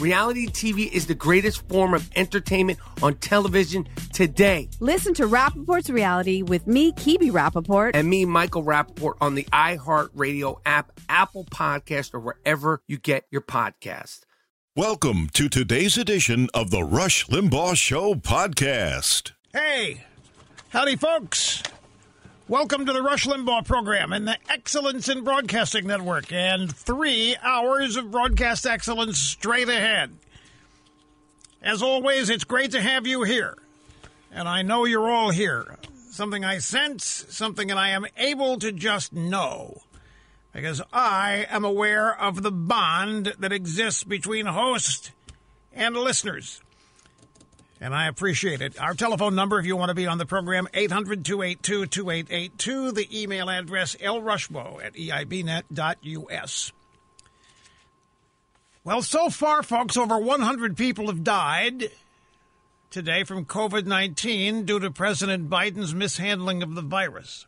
Reality TV is the greatest form of entertainment on television today. Listen to Rapaport's Reality with me, Kibi Rapaport. And me, Michael Rapaport, on the iHeartRadio app, Apple Podcast, or wherever you get your podcast. Welcome to today's edition of the Rush Limbaugh Show podcast. Hey, howdy, folks. Welcome to the Rush Limbaugh program and the Excellence in Broadcasting Network, and three hours of broadcast excellence straight ahead. As always, it's great to have you here, and I know you're all here. Something I sense, something that I am able to just know, because I am aware of the bond that exists between host and listeners and I appreciate it. Our telephone number, if you want to be on the program, 800 282 2882. The email address, ElRushbo at eibnet.us. Well, so far, folks, over 100 people have died today from COVID 19 due to President Biden's mishandling of the virus.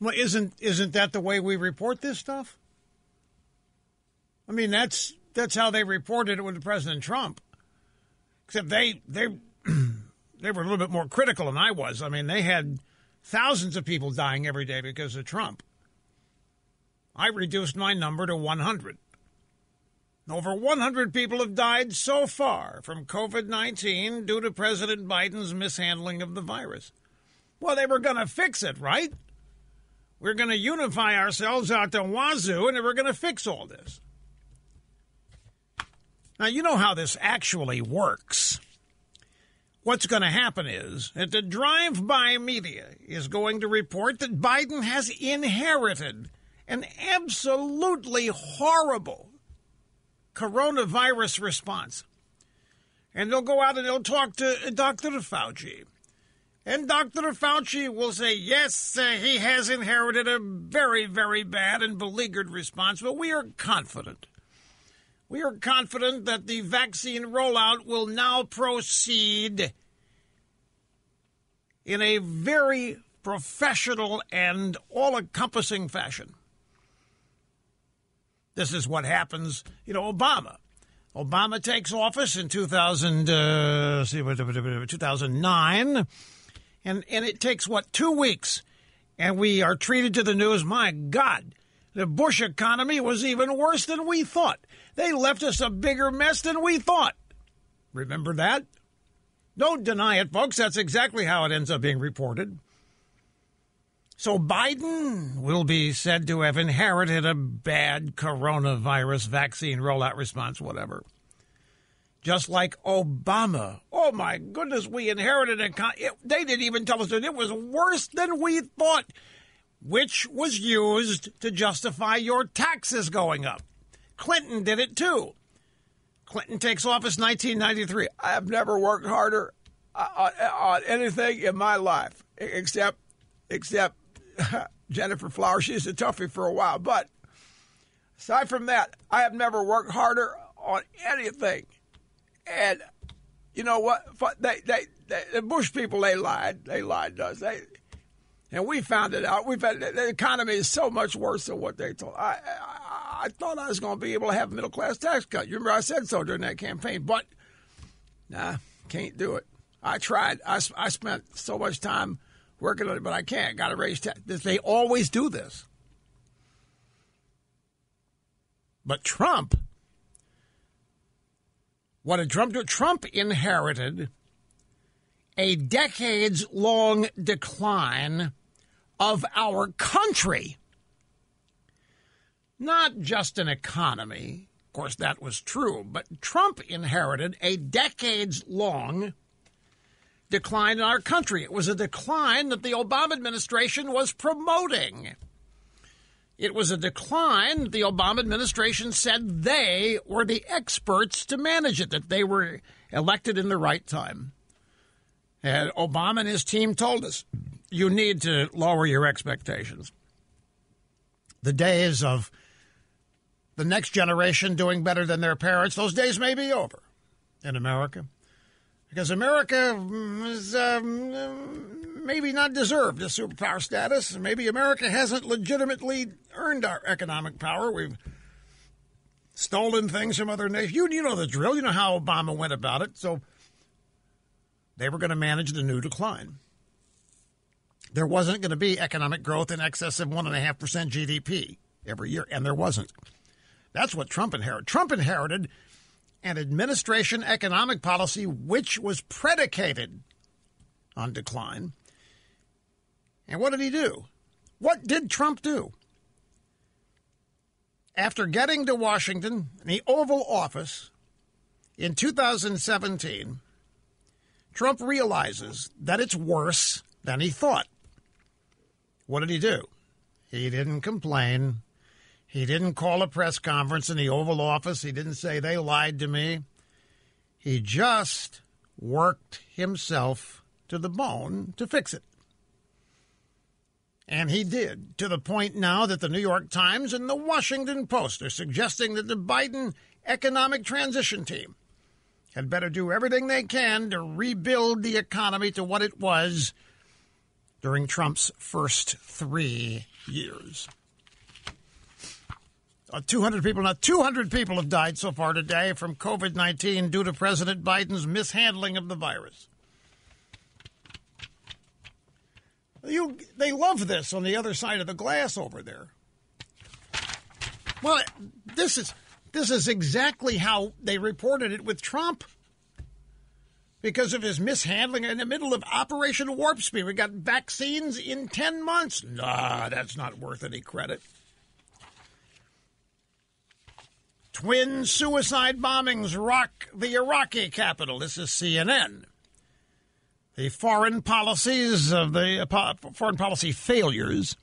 Well, isn't isn't that the way we report this stuff? I mean, that's that's how they reported it with President Trump. Except they they they were a little bit more critical than I was. I mean, they had thousands of people dying every day because of Trump. I reduced my number to 100. Over 100 people have died so far from COVID 19 due to President Biden's mishandling of the virus. Well, they were going to fix it, right? We're going to unify ourselves out to wazoo and we're going to fix all this. Now, you know how this actually works. What's going to happen is that the drive by media is going to report that Biden has inherited an absolutely horrible coronavirus response. And they'll go out and they'll talk to Dr. Fauci. And Dr. Fauci will say, yes, uh, he has inherited a very, very bad and beleaguered response, but we are confident we are confident that the vaccine rollout will now proceed in a very professional and all encompassing fashion. This is what happens, you know, Obama. Obama takes office in 2000, uh, 2009, and, and it takes, what, two weeks, and we are treated to the news, my God, the Bush economy was even worse than we thought. They left us a bigger mess than we thought. Remember that? Don't deny it, folks. That's exactly how it ends up being reported. So Biden will be said to have inherited a bad coronavirus vaccine rollout response, whatever. Just like Obama. Oh my goodness, we inherited a. Con- it, they didn't even tell us that it was worse than we thought, which was used to justify your taxes going up. Clinton did it too. Clinton takes office 1993. I have never worked harder on, on anything in my life except except Gennifer Flowers. She's a toughie for a while, but aside from that, I have never worked harder on anything. And you know what? They, they, they the Bush people they lied. They lied to us. They and we found it out. We've had the economy is so much worse than what they told. I, I thought I was going to be able to have a middle class tax cut. You remember I said so during that campaign, but nah, can't do it. I tried. I, I spent so much time working on it, but I can't. Got to raise taxes. They always do this. But Trump, what did Trump do? Trump inherited a decades long decline of our country. Not just an economy. Of course, that was true. But Trump inherited a decades long decline in our country. It was a decline that the Obama administration was promoting. It was a decline the Obama administration said they were the experts to manage it, that they were elected in the right time. And Obama and his team told us you need to lower your expectations. The days of the next generation doing better than their parents, those days may be over in America. Because America is um, maybe not deserved a superpower status. Maybe America hasn't legitimately earned our economic power. We've stolen things from other nations. You, you know the drill. You know how Obama went about it. So they were going to manage the new decline. There wasn't going to be economic growth in excess of 1.5% GDP every year, and there wasn't. That's what Trump inherited. Trump inherited an administration economic policy which was predicated on decline. And what did he do? What did Trump do? After getting to Washington in the Oval Office in 2017, Trump realizes that it's worse than he thought. What did he do? He didn't complain. He didn't call a press conference in the Oval Office. He didn't say they lied to me. He just worked himself to the bone to fix it. And he did, to the point now that the New York Times and the Washington Post are suggesting that the Biden economic transition team had better do everything they can to rebuild the economy to what it was during Trump's first three years. Uh, 200 people, now 200 people have died so far today from COVID 19 due to President Biden's mishandling of the virus. You, they love this on the other side of the glass over there. Well, this is this is exactly how they reported it with Trump. Because of his mishandling in the middle of Operation Warp Speed. We got vaccines in 10 months. Nah, that's not worth any credit. Twin suicide bombings rock the Iraqi capital. This is CNN. The foreign policies of the uh, foreign policy failures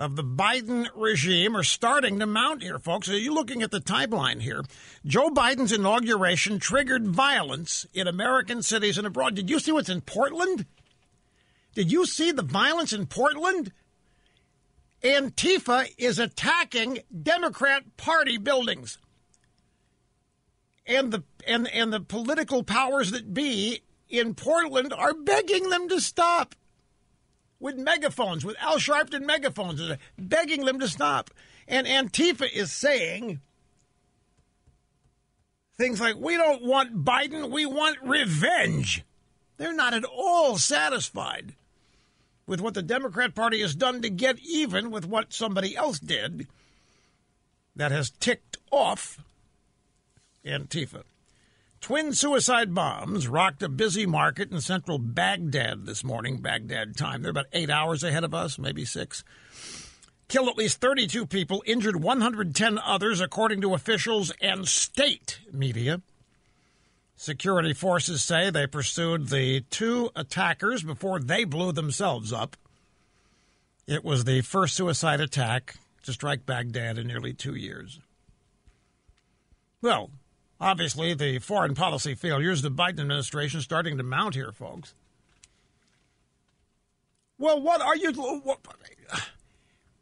of the Biden regime are starting to mount here, folks. Are you looking at the timeline here? Joe Biden's inauguration triggered violence in American cities and abroad. Did you see what's in Portland? Did you see the violence in Portland? Antifa is attacking Democrat Party buildings. And the and and the political powers that be in Portland are begging them to stop with megaphones, with Al Sharpton megaphones, begging them to stop. And Antifa is saying things like, We don't want Biden, we want revenge. They're not at all satisfied with what the Democrat Party has done to get even with what somebody else did that has ticked off Antifa. Twin suicide bombs rocked a busy market in central Baghdad this morning, Baghdad time. They're about eight hours ahead of us, maybe six. Killed at least 32 people, injured 110 others, according to officials and state media. Security forces say they pursued the two attackers before they blew themselves up. It was the first suicide attack to strike Baghdad in nearly two years. Well, obviously, the foreign policy failures the Biden administration starting to mount here, folks. Well, what are you? What,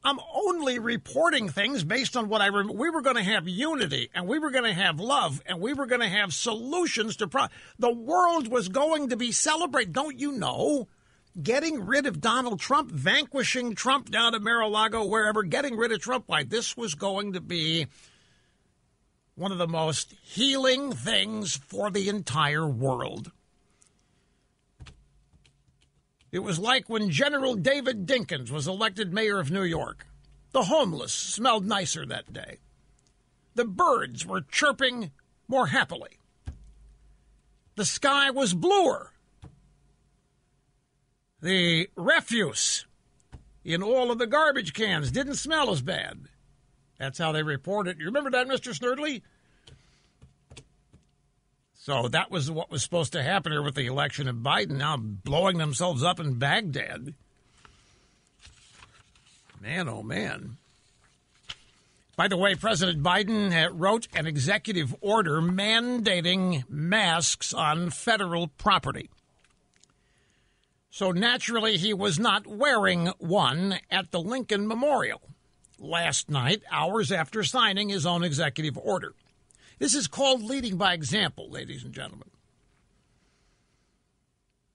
I'm only reporting things based on what I remember. We were going to have unity and we were going to have love and we were going to have solutions to problems. The world was going to be celebrated. Don't you know? getting rid of Donald Trump, vanquishing Trump down at Mar-a-Lago, wherever, getting rid of Trump. Why, this was going to be one of the most healing things for the entire world. It was like when General David Dinkins was elected mayor of New York. The homeless smelled nicer that day. The birds were chirping more happily. The sky was bluer. The refuse in all of the garbage cans didn't smell as bad. That's how they report it. You remember that, Mr. Snerdley? So that was what was supposed to happen here with the election of Biden, now blowing themselves up in Baghdad. Man, oh man. By the way, President Biden wrote an executive order mandating masks on federal property. So naturally, he was not wearing one at the Lincoln Memorial last night, hours after signing his own executive order. This is called leading by example, ladies and gentlemen.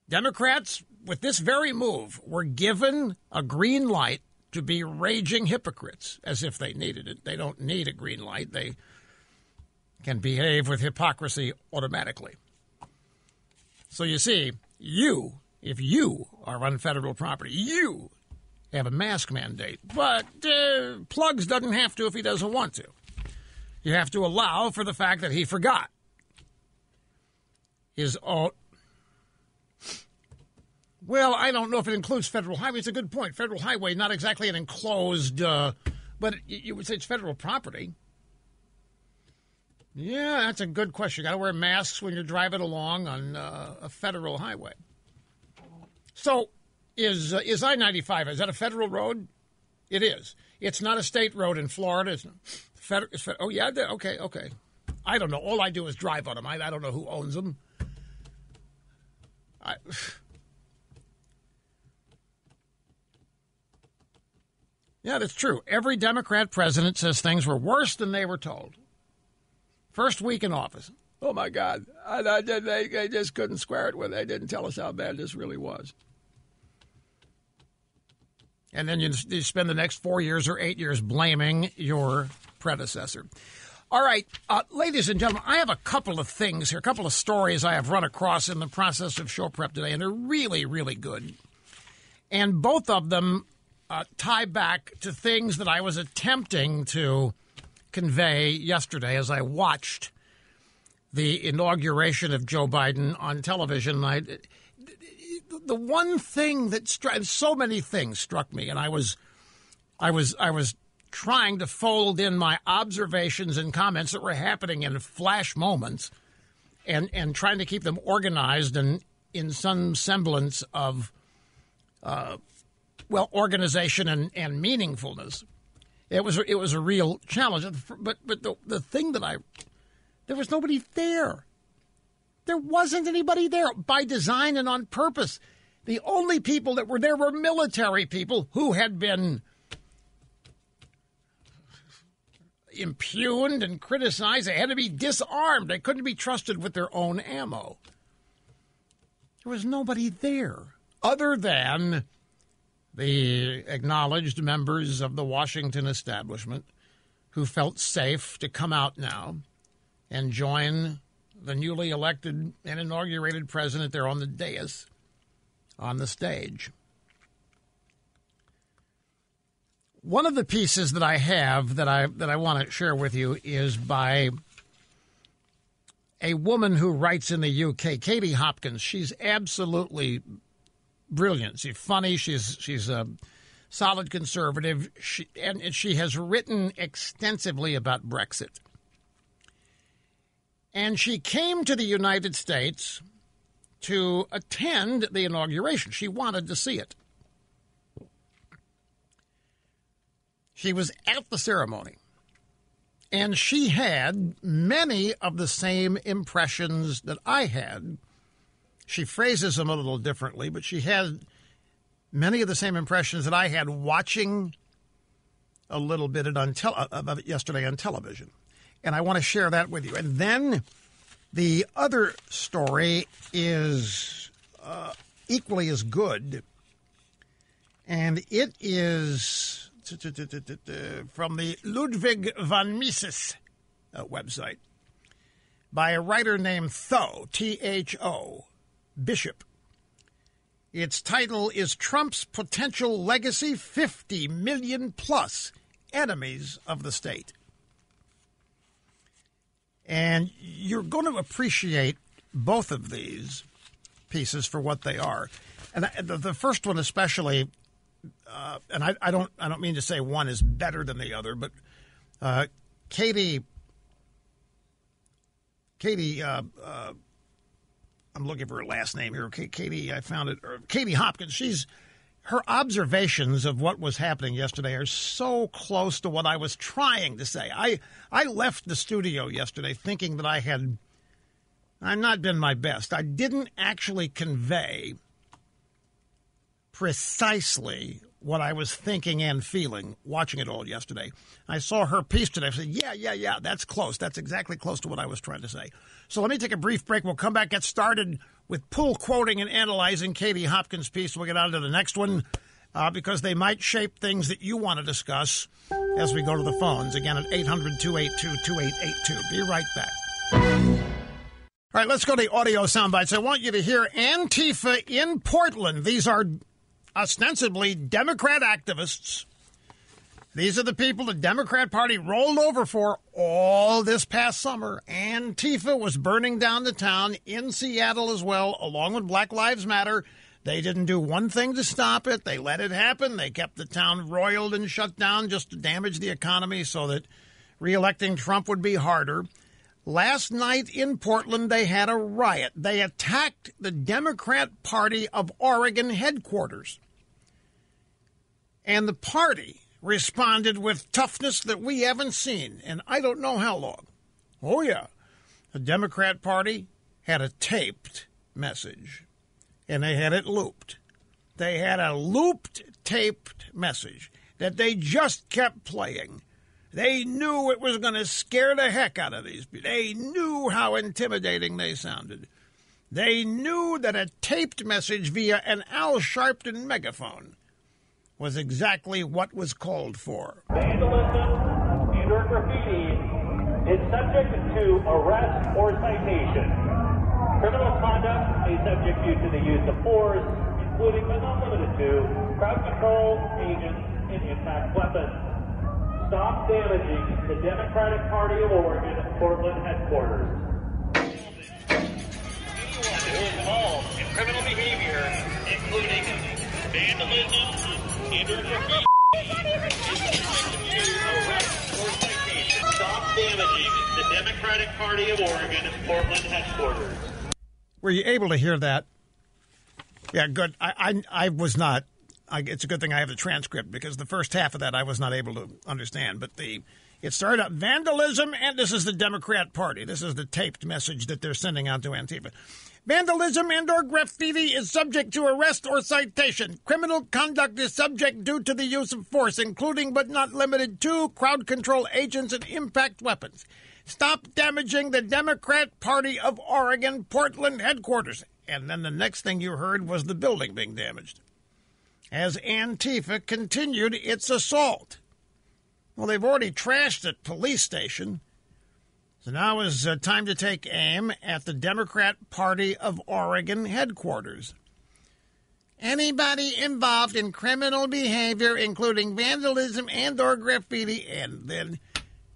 Democrats, with this very move, were given a green light to be raging hypocrites, as if they needed it. They don't need a green light, they can behave with hypocrisy automatically. So you see, you, if you are on federal property, you have a mask mandate. But uh, Plugs doesn't have to if he doesn't want to. You have to allow for the fact that he forgot his own. Well, I don't know if it includes federal highway. It's a good point. Federal highway, not exactly an enclosed, uh, but you would say it's federal property. Yeah, that's a good question. You got to wear masks when you're driving along on uh, a federal highway. So, is uh, is I ninety five? Is that a federal road? It is. It's not a state road in Florida. It's federal. It's federal. Oh yeah. Okay. Okay. I don't know. All I do is drive on them. I, I don't know who owns them. I, yeah, that's true. Every Democrat president says things were worse than they were told. First week in office. Oh my God! I, I, they, they just couldn't square it when they didn't tell us how bad this really was and then you, you spend the next four years or eight years blaming your predecessor. All right, uh, ladies and gentlemen, I have a couple of things here, a couple of stories I have run across in the process of show prep today, and they're really, really good. And both of them uh, tie back to things that I was attempting to convey yesterday as I watched the inauguration of Joe Biden on television. I, the one thing that struck so many things struck me, and I was, I was, I was trying to fold in my observations and comments that were happening in flash moments, and and trying to keep them organized and in some semblance of, uh, well, organization and, and meaningfulness. It was it was a real challenge, but but the the thing that I there was nobody there. There wasn't anybody there by design and on purpose. The only people that were there were military people who had been impugned and criticized. They had to be disarmed. They couldn't be trusted with their own ammo. There was nobody there other than the acknowledged members of the Washington establishment who felt safe to come out now and join the newly elected and inaugurated president there on the dais, on the stage. One of the pieces that I have that I that I want to share with you is by a woman who writes in the UK, Katie Hopkins. She's absolutely brilliant. She's funny. She's she's a solid conservative. She, and she has written extensively about Brexit. And she came to the United States to attend the inauguration. She wanted to see it. She was at the ceremony. And she had many of the same impressions that I had. She phrases them a little differently, but she had many of the same impressions that I had watching a little bit of it yesterday on television and I want to share that with you. And then the other story is uh, equally as good, And it is from the Ludwig von Mises uh, website by a writer named Tho, T H O, Bishop. Its title is Trump's Potential Legacy 50 Million Plus Enemies of the State. And you're going to appreciate both of these pieces for what they are. And the, the first one, especially, uh, and I, I, don't, I don't mean to say one is better than the other, but uh, Katie, Katie, uh, uh I'm looking for her last name here. Katie, I found it. Katie Hopkins. She's her observations of what was happening yesterday are so close to what I was trying to say. I I left the studio yesterday thinking that I had I've not been my best. I didn't actually convey precisely what I was thinking and feeling watching it all yesterday. I saw her piece today. I said, Yeah, yeah, yeah, that's close. That's exactly close to what I was trying to say. So let me take a brief break. We'll come back, get started with pull quoting and analyzing Katie Hopkins' piece. We'll get on to the next one uh, because they might shape things that you want to discuss as we go to the phones. Again, at 800 282 2882. Be right back. All right, let's go to the audio sound bites. I want you to hear Antifa in Portland. These are ostensibly Democrat activists. These are the people the Democrat Party rolled over for all this past summer. Antifa was burning down the town in Seattle as well, along with Black Lives Matter. They didn't do one thing to stop it. They let it happen. They kept the town roiled and shut down just to damage the economy so that reelecting Trump would be harder. Last night in Portland, they had a riot. They attacked the Democrat Party of Oregon headquarters. And the party responded with toughness that we haven't seen in I don't know how long. Oh, yeah. The Democrat Party had a taped message, and they had it looped. They had a looped, taped message that they just kept playing. They knew it was going to scare the heck out of these people. They knew how intimidating they sounded. They knew that a taped message via an Al Sharpton megaphone was exactly what was called for. Vandalism and or graffiti is subject to arrest or citation. Criminal conduct may subject you to the use of force, including but not limited to crowd control agents and impact weapons. Stop damaging the Democratic Party of Oregon Portland headquarters. Anyone involved in criminal behavior, including vandalism, Were you able to hear that? Yeah, good. I I, I was not. I, it's a good thing I have the transcript because the first half of that I was not able to understand. But the it started out vandalism, and this is the Democrat Party. This is the taped message that they're sending out to Antifa. Vandalism and or graffiti is subject to arrest or citation. Criminal conduct is subject due to the use of force, including but not limited to crowd control agents and impact weapons. Stop damaging the Democrat Party of Oregon Portland headquarters. And then the next thing you heard was the building being damaged. As Antifa continued its assault. Well, they've already trashed the police station. So now is uh, time to take aim at the Democrat Party of Oregon headquarters. Anybody involved in criminal behavior, including vandalism and or graffiti, and then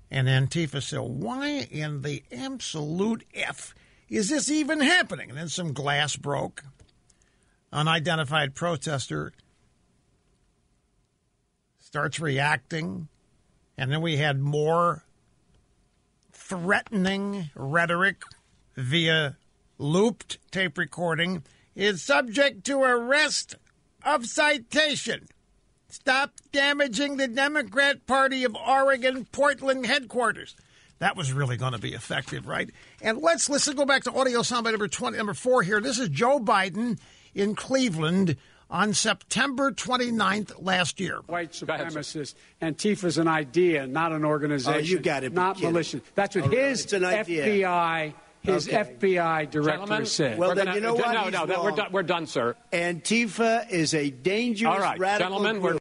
and Antifa said, why in the absolute F is this even happening? And then some glass broke. Unidentified protester starts reacting. And then we had more threatening rhetoric via looped tape recording is subject to arrest of citation. Stop damaging the Democrat Party of Oregon Portland headquarters. That was really going to be effective, right? And let's let's go back to audio soundbite number twenty, number four here. This is Joe Biden in Cleveland on September 29th last year. White supremacist. Antifa is an idea, not an organization. Oh, you got it. Not militia. That's what his FBI his FBI director Gentlemen, said. Well, We're then gonna- you know what? No, He's no, that, we're, done, we're done, sir. Antifa is a dangerous All right, radical gentlemen, we're.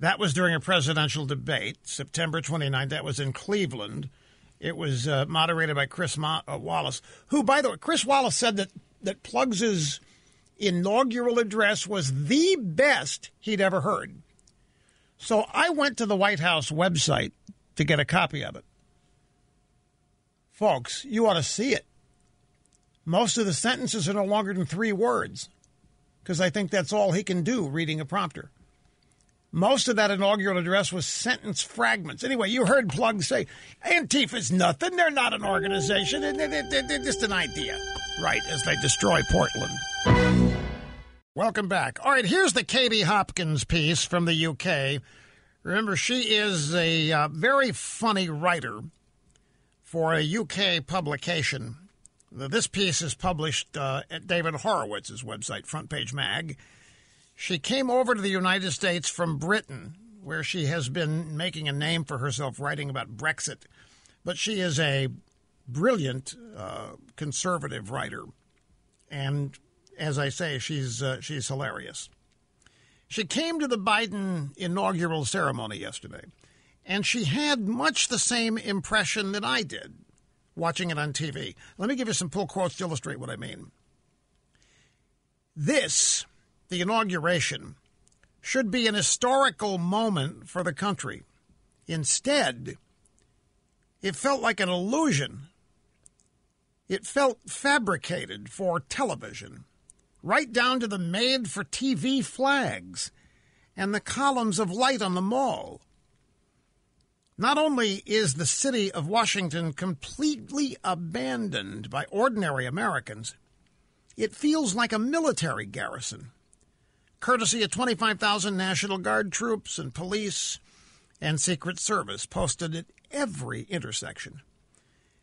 That was during a presidential debate, September 29th. That was in Cleveland. It was uh, moderated by Chris Ma- uh, Wallace, who, by the way, Chris Wallace said that, that Plugs' inaugural address was the best he'd ever heard. So I went to the White House website to get a copy of it. Folks, you ought to see it. Most of the sentences are no longer than three words because I think that's all he can do reading a prompter. Most of that inaugural address was sentence fragments. Anyway, you heard Plug say, Antifa's nothing. They're not an organization. They're, just an idea. Right, as they destroy Portland. Welcome back. All right, here's the Katie Hopkins piece from the UK. Remember, she is a uh, very funny writer for a UK publication. This piece is published uh, at David Horowitz's website, Front Page Mag. She came over to the United States from Britain, where she has been making a name for herself writing about Brexit. But she is a brilliant uh, conservative writer. And as I say, she's, uh, she's hilarious. She came to the Biden inaugural ceremony yesterday, and she had much the same impression that I did watching it on TV. Let me give you some pull quotes to illustrate what I mean. This, the inauguration, should be an historical moment for the country. Instead, it felt like an illusion. It felt fabricated for television, right down to the made for TV flags and the columns of light on the mall. Not only is the city of Washington completely abandoned by ordinary Americans, it feels like a military garrison, courtesy of 25,000 National Guard troops and police and Secret Service posted at every intersection.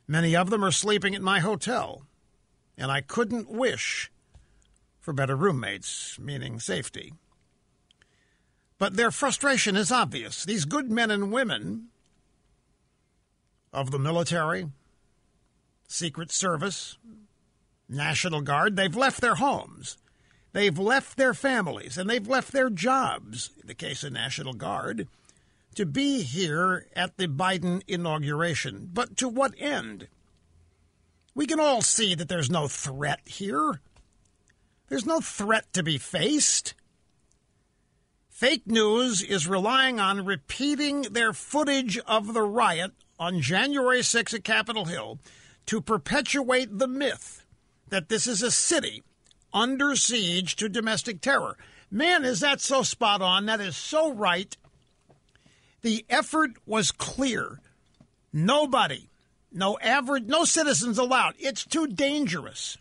Many of them are sleeping at my hotel, and I couldn't wish for better roommates, meaning safety. But their frustration is obvious. These good men and women of the military, Secret Service, National Guard, they've left their homes. They've left their families and they've left their jobs, in the case of National Guard, to be here at the Biden inauguration. But to what end? We can all see that there's no threat here. There's no threat to be faced. Fake news is relying on repeating their footage of the riot on January 6 at Capitol Hill to perpetuate the myth that this is a city under siege to domestic terror. Man, is that so spot on? That is so right. The effort was clear. Nobody, no average, no citizens allowed. It's too dangerous.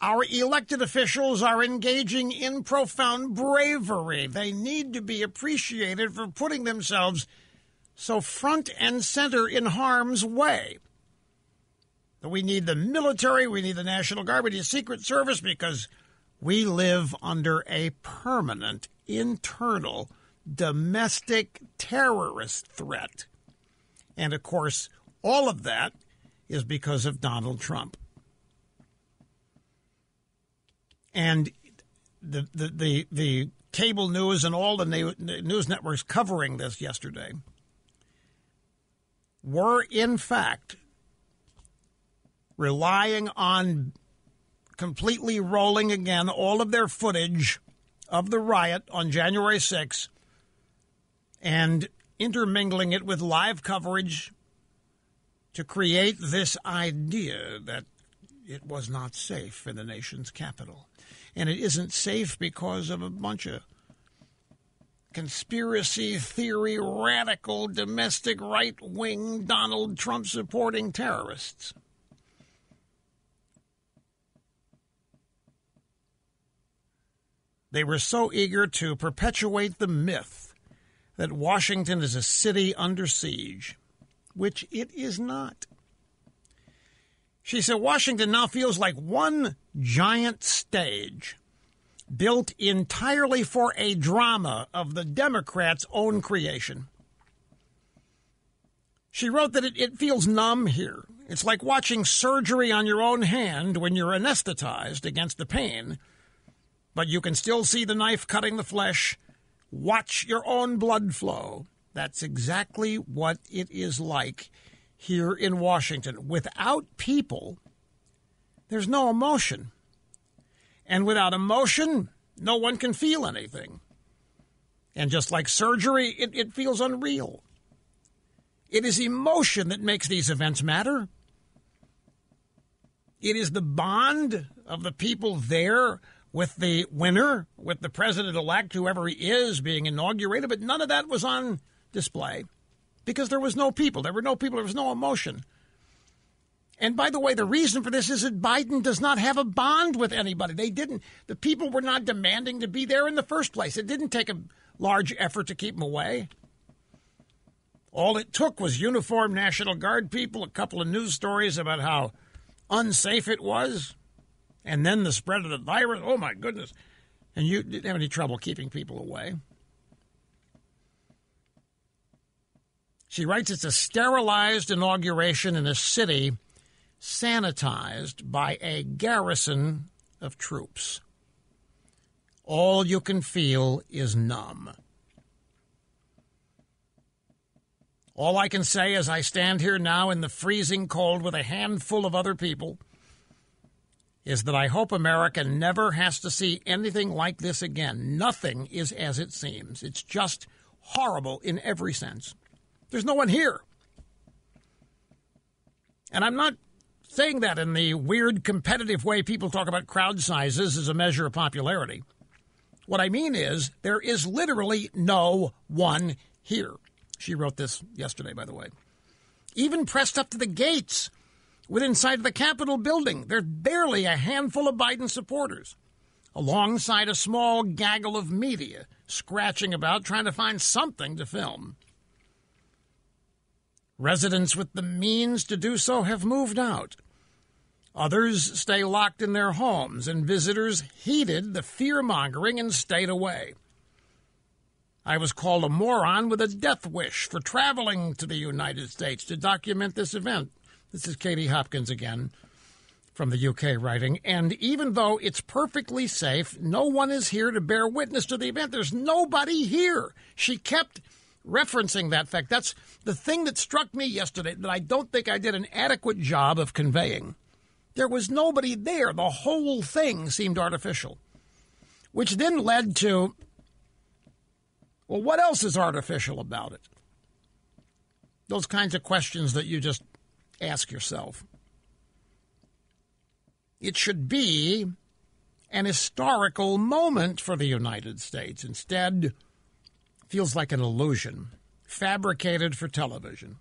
Our elected officials are engaging in profound bravery. They need to be appreciated for putting themselves so front and center in harm's way. We need the military, we need the National Guard, we need the Secret Service because we live under a permanent internal domestic terrorist threat. And of course, all of that is because of Donald Trump. And the, the, the, the cable news and all the news networks covering this yesterday were, in fact, relying on completely rolling again all of their footage of the riot on January 6th and intermingling it with live coverage to create this idea that it was not safe in the nation's capital. And it isn't safe because of a bunch of conspiracy theory, radical, domestic right wing, Donald Trump supporting terrorists. They were so eager to perpetuate the myth that Washington is a city under siege, which it is not. She said Washington now feels like one giant stage built entirely for a drama of the Democrats' own creation. She wrote that it, it feels numb here. It's like watching surgery on your own hand when you're anesthetized against the pain, but you can still see the knife cutting the flesh. Watch your own blood flow. That's exactly what it is like here in Washington. Without people, there's no emotion. And without emotion, no one can feel anything. And just like surgery, it, it feels unreal. It is emotion that makes these events matter. It is the bond of the people there with the winner, with the president elect, whoever he is, being inaugurated, but none of that was on display because there was no people. There were no people. There was no emotion. And by the way, the reason for this is that Biden does not have a bond with anybody. They didn't. The people were not demanding to be there in the first place. It didn't take a large effort to keep them away. All it took was uniformed National Guard people, a couple of news stories about how unsafe it was, and then the spread of the virus. Oh, my goodness. And you didn't have any trouble keeping people away. She writes it's a sterilized inauguration in a city sanitized by a garrison of troops. All you can feel is numb. All I can say as I stand here now in the freezing cold with a handful of other people is that I hope America never has to see anything like this again. Nothing is as it seems. It's just horrible in every sense. There's no one here. And I'm not saying that in the weird competitive way people talk about crowd sizes as a measure of popularity. What I mean is, there is literally no one here. She wrote this yesterday, by the way. Even pressed up to the gates within sight of the Capitol building, there's barely a handful of Biden supporters, alongside a small gaggle of media scratching about trying to find something to film. Residents with the means to do so have moved out. Others stay locked in their homes, and visitors heeded the fear mongering and stayed away. I was called a moron with a death wish for traveling to the United States to document this event. This is Katie Hopkins again from the UK writing. And even though it's perfectly safe, no one is here to bear witness to the event. There's nobody here. She kept referencing that fact. That's the thing that struck me yesterday that I don't think I did an adequate job of conveying. There was nobody there. The whole thing seemed artificial, which then led to well, what else is artificial about it? Those kinds of questions that you just ask yourself. It should be an historical moment for the United States. Instead, feels like an illusion, fabricated for television,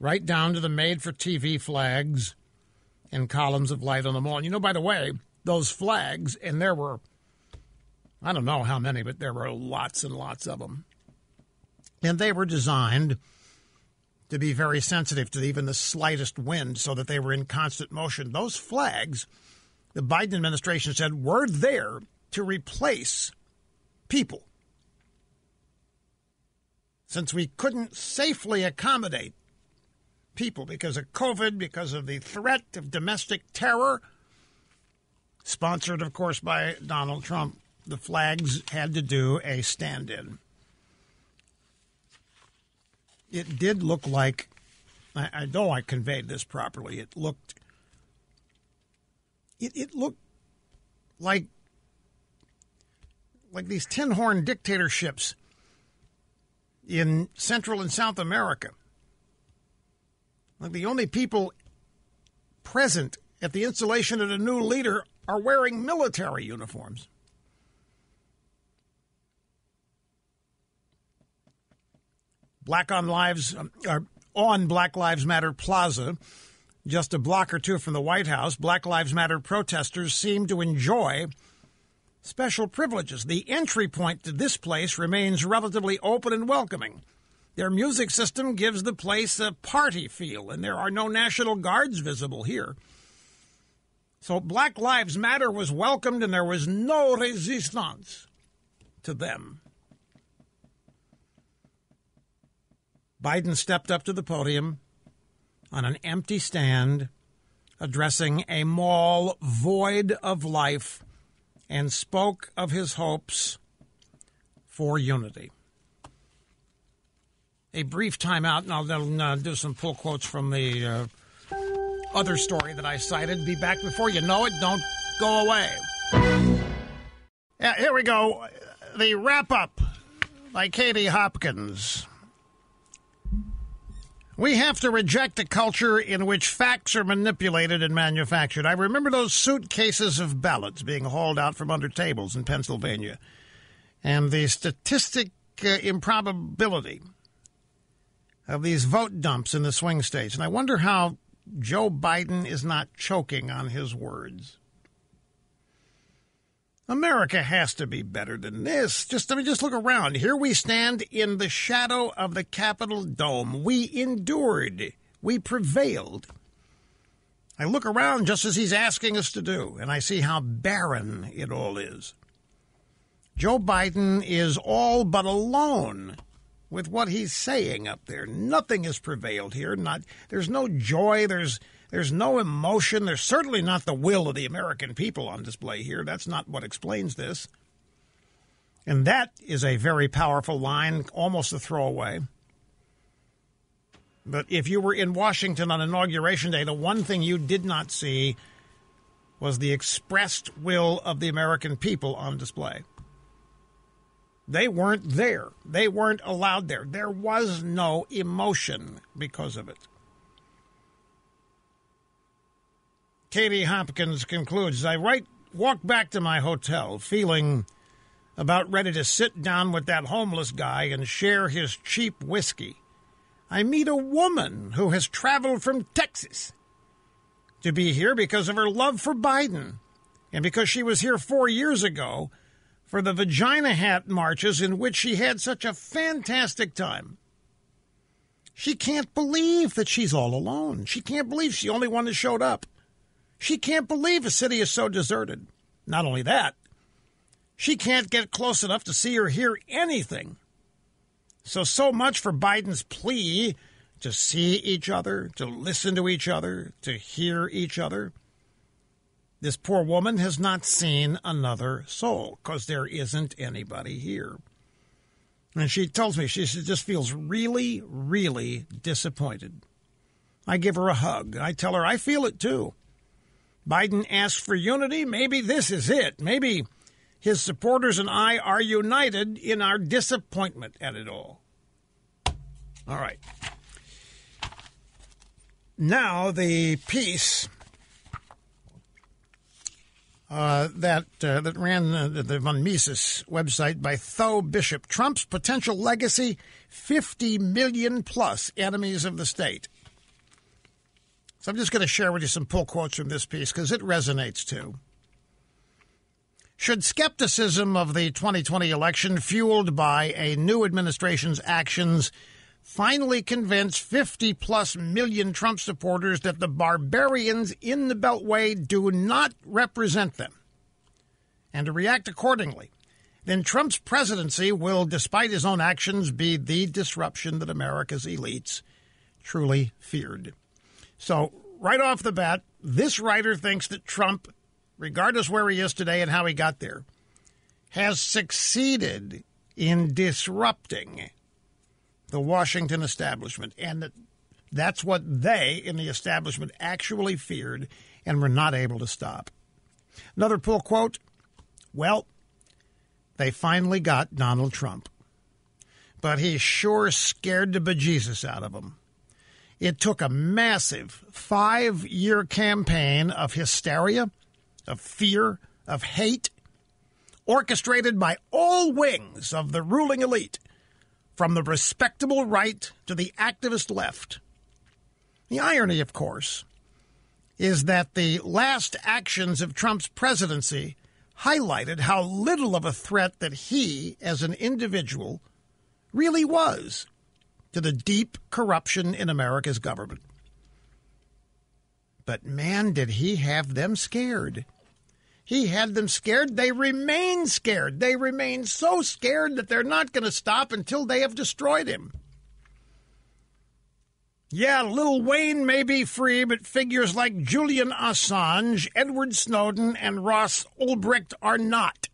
right down to the made for TV flags and columns of light on the mall. And you know, by the way, those flags, and there were, I don't know how many, but there were lots and lots of them. And they were designed to be very sensitive to even the slightest wind so that they were in constant motion. Those flags, the Biden administration said, were there to replace people since we couldn't safely accommodate people because of COVID, because of the threat of domestic terror, sponsored, of course, by Donald Trump, the flags had to do a stand in. It did look like, I, I know I conveyed this properly, it looked, it, it looked like like these tin horn dictatorships in Central and South America. Like the only people present at the installation of the new leader are wearing military uniforms. Black on Lives um, or on Black Lives Matter Plaza, just a block or two from the White House, Black Lives Matter protesters seem to enjoy special privileges. The entry point to this place remains relatively open and welcoming. Their music system gives the place a party feel, and there are no National Guards visible here. So Black Lives Matter was welcomed, and there was no resistance to them. Biden stepped up to the podium on an empty stand addressing a mall void of life and spoke of his hopes for unity. A brief timeout, and I'll uh, do some pull quotes from the uh, other story that I cited. Be back before you know it. Don't go away. Yeah, here we go. The wrap up by Katie Hopkins. We have to reject a culture in which facts are manipulated and manufactured. I remember those suitcases of ballots being hauled out from under tables in Pennsylvania and the statistic uh, improbability of these vote dumps in the swing states. And I wonder how Joe Biden is not choking on his words. America has to be better than this. Just I mean, just look around. Here we stand in the shadow of the Capitol dome. We endured. We prevailed. I look around just as he's asking us to do, and I see how barren it all is. Joe Biden is all but alone with what he's saying up there. Nothing has prevailed here. Not there's no joy. There's there's no emotion. There's certainly not the will of the American people on display here. That's not what explains this. And that is a very powerful line, almost a throwaway. But if you were in Washington on Inauguration Day, the one thing you did not see was the expressed will of the American people on display. They weren't there. They weren't allowed there. There was no emotion because of it. Katie Hopkins concludes I write, walk back to my hotel feeling about ready to sit down with that homeless guy and share his cheap whiskey. I meet a woman who has traveled from Texas to be here because of her love for Biden and because she was here four years ago for the vagina hat marches in which she had such a fantastic time. She can't believe that she's all alone. She can't believe she's the only one that showed up. She can't believe a city is so deserted. Not only that, she can't get close enough to see or hear anything. So, so much for Biden's plea to see each other, to listen to each other, to hear each other. This poor woman has not seen another soul because there isn't anybody here. And she tells me she just feels really, really disappointed. I give her a hug. I tell her I feel it too. Biden asks for unity. Maybe this is it. Maybe his supporters and I are united in our disappointment at it all. All right. Now, the piece uh, that uh, that ran uh, the Von Mises website by Tho Bishop Trump's potential legacy 50 million plus enemies of the state. So I'm just going to share with you some pull quotes from this piece because it resonates too. Should skepticism of the 2020 election, fueled by a new administration's actions, finally convince 50 plus million Trump supporters that the barbarians in the Beltway do not represent them, and to react accordingly, then Trump's presidency will, despite his own actions, be the disruption that America's elites truly feared. So, right off the bat, this writer thinks that Trump, regardless where he is today and how he got there, has succeeded in disrupting the Washington establishment, and that that's what they in the establishment actually feared and were not able to stop. Another pull quote Well, they finally got Donald Trump, but he sure scared the bejesus out of them. It took a massive five year campaign of hysteria, of fear, of hate, orchestrated by all wings of the ruling elite, from the respectable right to the activist left. The irony, of course, is that the last actions of Trump's presidency highlighted how little of a threat that he, as an individual, really was to the deep corruption in America's government. But man, did he have them scared. He had them scared. They remain scared. They remain so scared that they're not going to stop until they have destroyed him. Yeah, Lil Wayne may be free, but figures like Julian Assange, Edward Snowden, and Ross Ulbricht are not.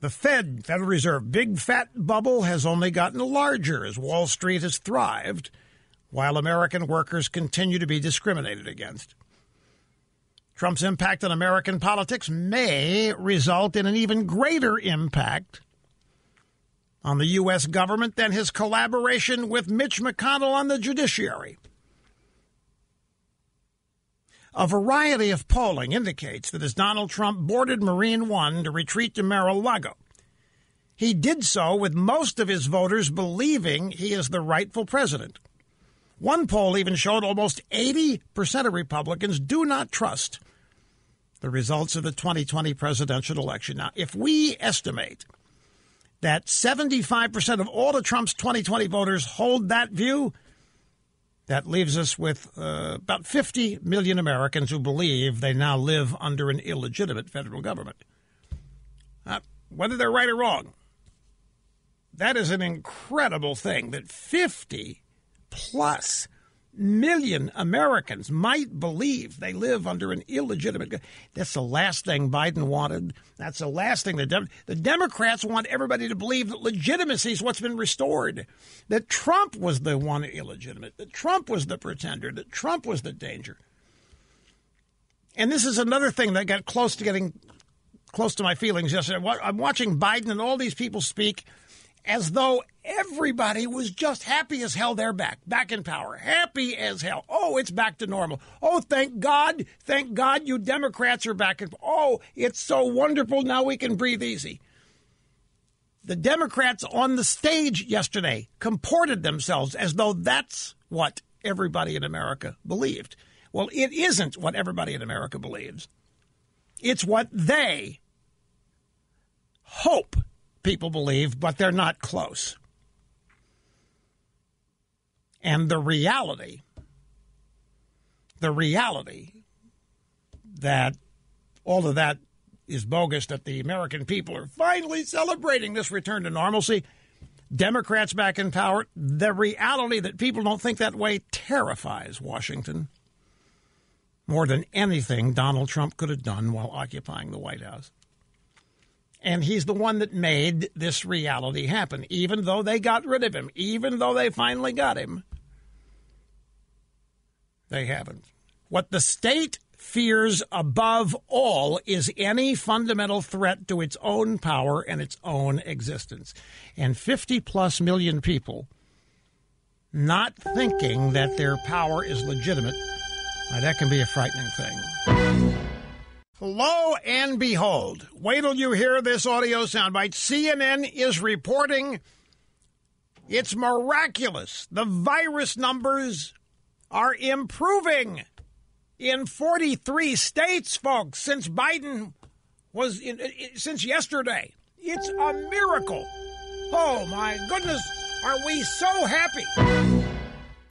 The Fed, Federal Reserve, big fat bubble has only gotten larger as Wall Street has thrived, while American workers continue to be discriminated against. Trump's impact on American politics may result in an even greater impact on the U.S. government than his collaboration with Mitch McConnell on the judiciary. A variety of polling indicates that as Donald Trump boarded Marine One to retreat to Mar a Lago, he did so with most of his voters believing he is the rightful president. One poll even showed almost 80% of Republicans do not trust the results of the 2020 presidential election. Now, if we estimate that 75% of all of Trump's 2020 voters hold that view, that leaves us with uh, about 50 million Americans who believe they now live under an illegitimate federal government. Uh, whether they're right or wrong, that is an incredible thing that 50 plus million Americans might believe they live under an illegitimate. That's the last thing Biden wanted. That's the last thing the Dem- the Democrats want everybody to believe that legitimacy is what's been restored. That Trump was the one illegitimate. That Trump was the pretender. That Trump was the danger. And this is another thing that got close to getting close to my feelings yesterday. I'm watching Biden and all these people speak as though everybody was just happy as hell they're back, back in power, happy as hell. Oh, it's back to normal. Oh, thank God, thank God you Democrats are back in. Oh, it's so wonderful. Now we can breathe easy. The Democrats on the stage yesterday comported themselves as though that's what everybody in America believed. Well, it isn't what everybody in America believes. It's what they hope people believe, but they're not close. And the reality, the reality that all of that is bogus, that the American people are finally celebrating this return to normalcy, Democrats back in power, the reality that people don't think that way terrifies Washington more than anything Donald Trump could have done while occupying the White House. And he's the one that made this reality happen, even though they got rid of him, even though they finally got him. They haven't. What the state fears above all is any fundamental threat to its own power and its own existence. And 50 plus million people not thinking that their power is legitimate, now that can be a frightening thing. Lo and behold, wait till you hear this audio soundbite. CNN is reporting it's miraculous. The virus numbers are improving in 43 states, folks, since Biden was in, uh, uh, since yesterday. It's a miracle. Oh my goodness, are we so happy?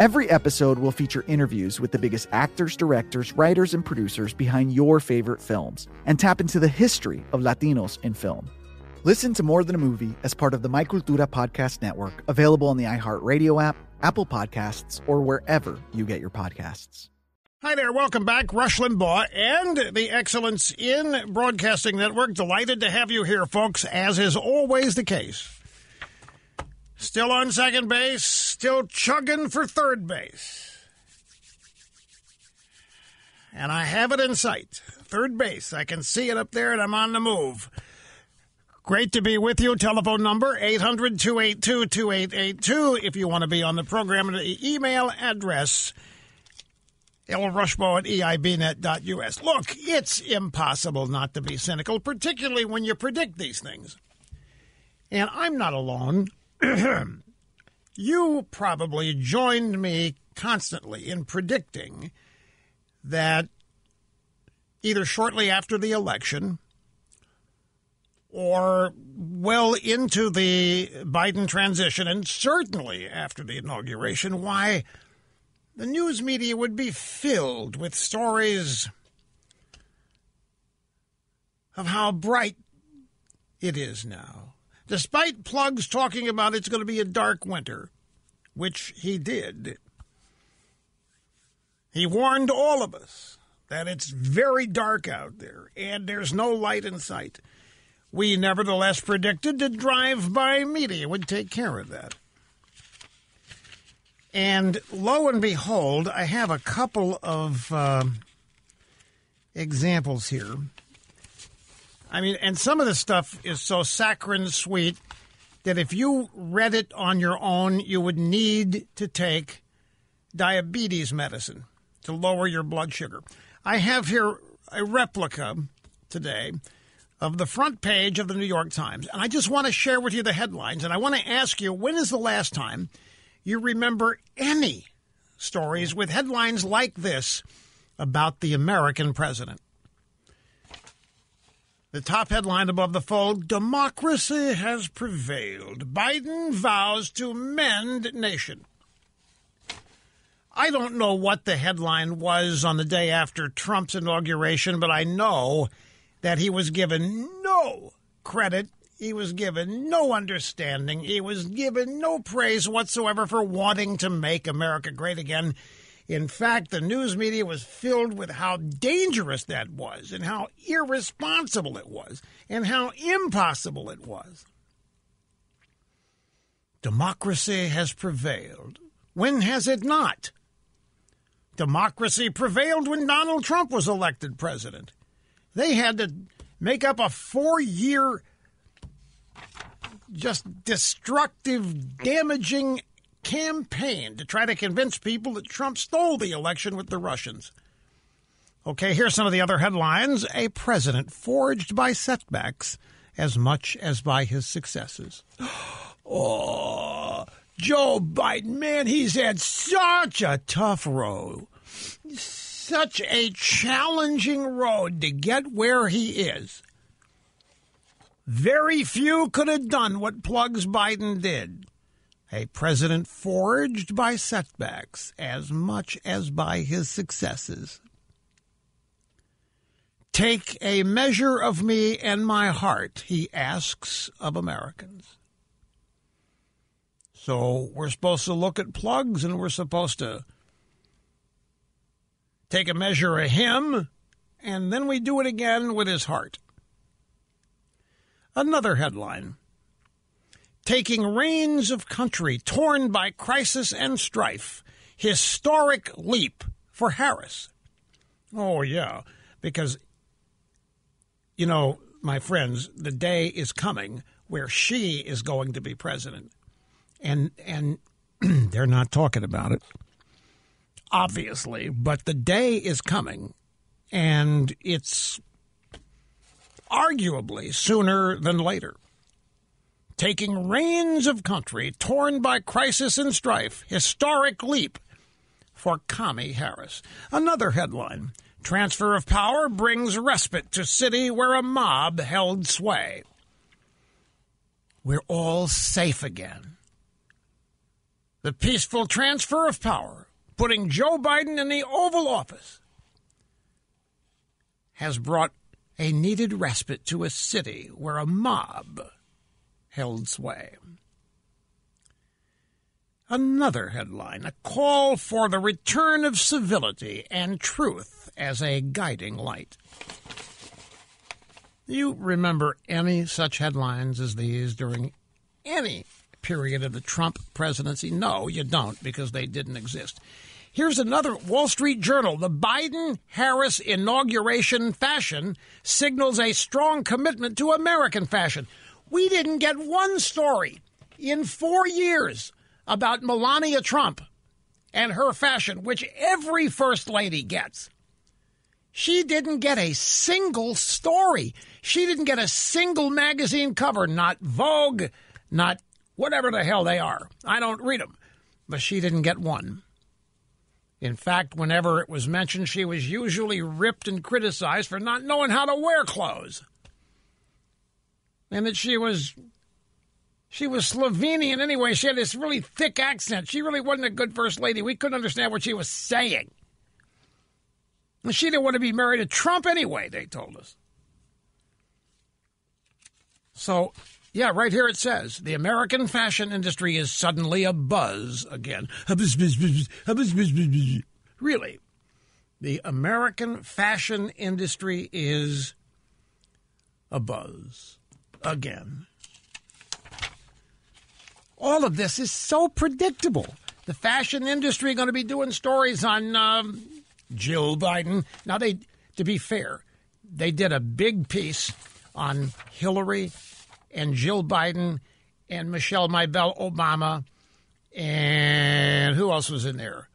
Every episode will feature interviews with the biggest actors, directors, writers, and producers behind your favorite films and tap into the history of Latinos in film. Listen to More Than a Movie as part of the My Cultura Podcast Network, available on the iHeartRadio app, Apple Podcasts, or wherever you get your podcasts. Hi there, welcome back. Rush Limbaugh and the Excellence in Broadcasting Network. Delighted to have you here, folks, as is always the case. Still on second base, still chugging for third base. And I have it in sight. Third base. I can see it up there and I'm on the move. Great to be with you. Telephone number 800 282 2882 if you want to be on the program. The email address ElRushbo at eibnet.us. Look, it's impossible not to be cynical, particularly when you predict these things. And I'm not alone. you probably joined me constantly in predicting that either shortly after the election or well into the Biden transition, and certainly after the inauguration, why the news media would be filled with stories of how bright it is now. Despite Plugs talking about it's going to be a dark winter, which he did, he warned all of us that it's very dark out there and there's no light in sight. We nevertheless predicted that drive by media would take care of that. And lo and behold, I have a couple of uh, examples here. I mean, and some of the stuff is so saccharine sweet that if you read it on your own, you would need to take diabetes medicine to lower your blood sugar. I have here a replica today of the front page of the New York Times, and I just want to share with you the headlines. And I want to ask you when is the last time you remember any stories with headlines like this about the American president? The top headline above the fold Democracy has prevailed. Biden vows to mend nation. I don't know what the headline was on the day after Trump's inauguration, but I know that he was given no credit. He was given no understanding. He was given no praise whatsoever for wanting to make America great again. In fact, the news media was filled with how dangerous that was and how irresponsible it was and how impossible it was. Democracy has prevailed. When has it not? Democracy prevailed when Donald Trump was elected president. They had to make up a four year, just destructive, damaging campaign to try to convince people that Trump stole the election with the Russians. Okay, here's some of the other headlines. A president forged by setbacks as much as by his successes. Oh, Joe Biden, man, he's had such a tough road. Such a challenging road to get where he is. Very few could have done what Plugs Biden did. A president forged by setbacks as much as by his successes. Take a measure of me and my heart, he asks of Americans. So we're supposed to look at Plugs and we're supposed to take a measure of him, and then we do it again with his heart. Another headline Taking reins of country torn by crisis and strife. Historic leap for Harris. Oh, yeah, because, you know, my friends, the day is coming where she is going to be president. And, and they're not talking about it, obviously, but the day is coming, and it's arguably sooner than later. Taking reins of country torn by crisis and strife, historic leap for Kami Harris. Another headline Transfer of power brings respite to city where a mob held sway. We're all safe again. The peaceful transfer of power, putting Joe Biden in the Oval Office, has brought a needed respite to a city where a mob held sway. Another headline a call for the return of civility and truth as a guiding light. You remember any such headlines as these during any period of the Trump presidency? No, you don't, because they didn't exist. Here's another Wall Street Journal. The Biden Harris inauguration fashion signals a strong commitment to American fashion. We didn't get one story in four years about Melania Trump and her fashion, which every first lady gets. She didn't get a single story. She didn't get a single magazine cover, not Vogue, not whatever the hell they are. I don't read them, but she didn't get one. In fact, whenever it was mentioned, she was usually ripped and criticized for not knowing how to wear clothes. And that she was she was Slovenian anyway. She had this really thick accent. She really wasn't a good first lady. We couldn't understand what she was saying. And she didn't want to be married to Trump anyway, they told us. So, yeah, right here it says the American fashion industry is suddenly a buzz again. Really, the American fashion industry is a buzz again. All of this is so predictable. The fashion industry going to be doing stories on um, Jill Biden. Now, they, to be fair, they did a big piece on Hillary and Jill Biden and Michelle Maybell Obama and who else was in there?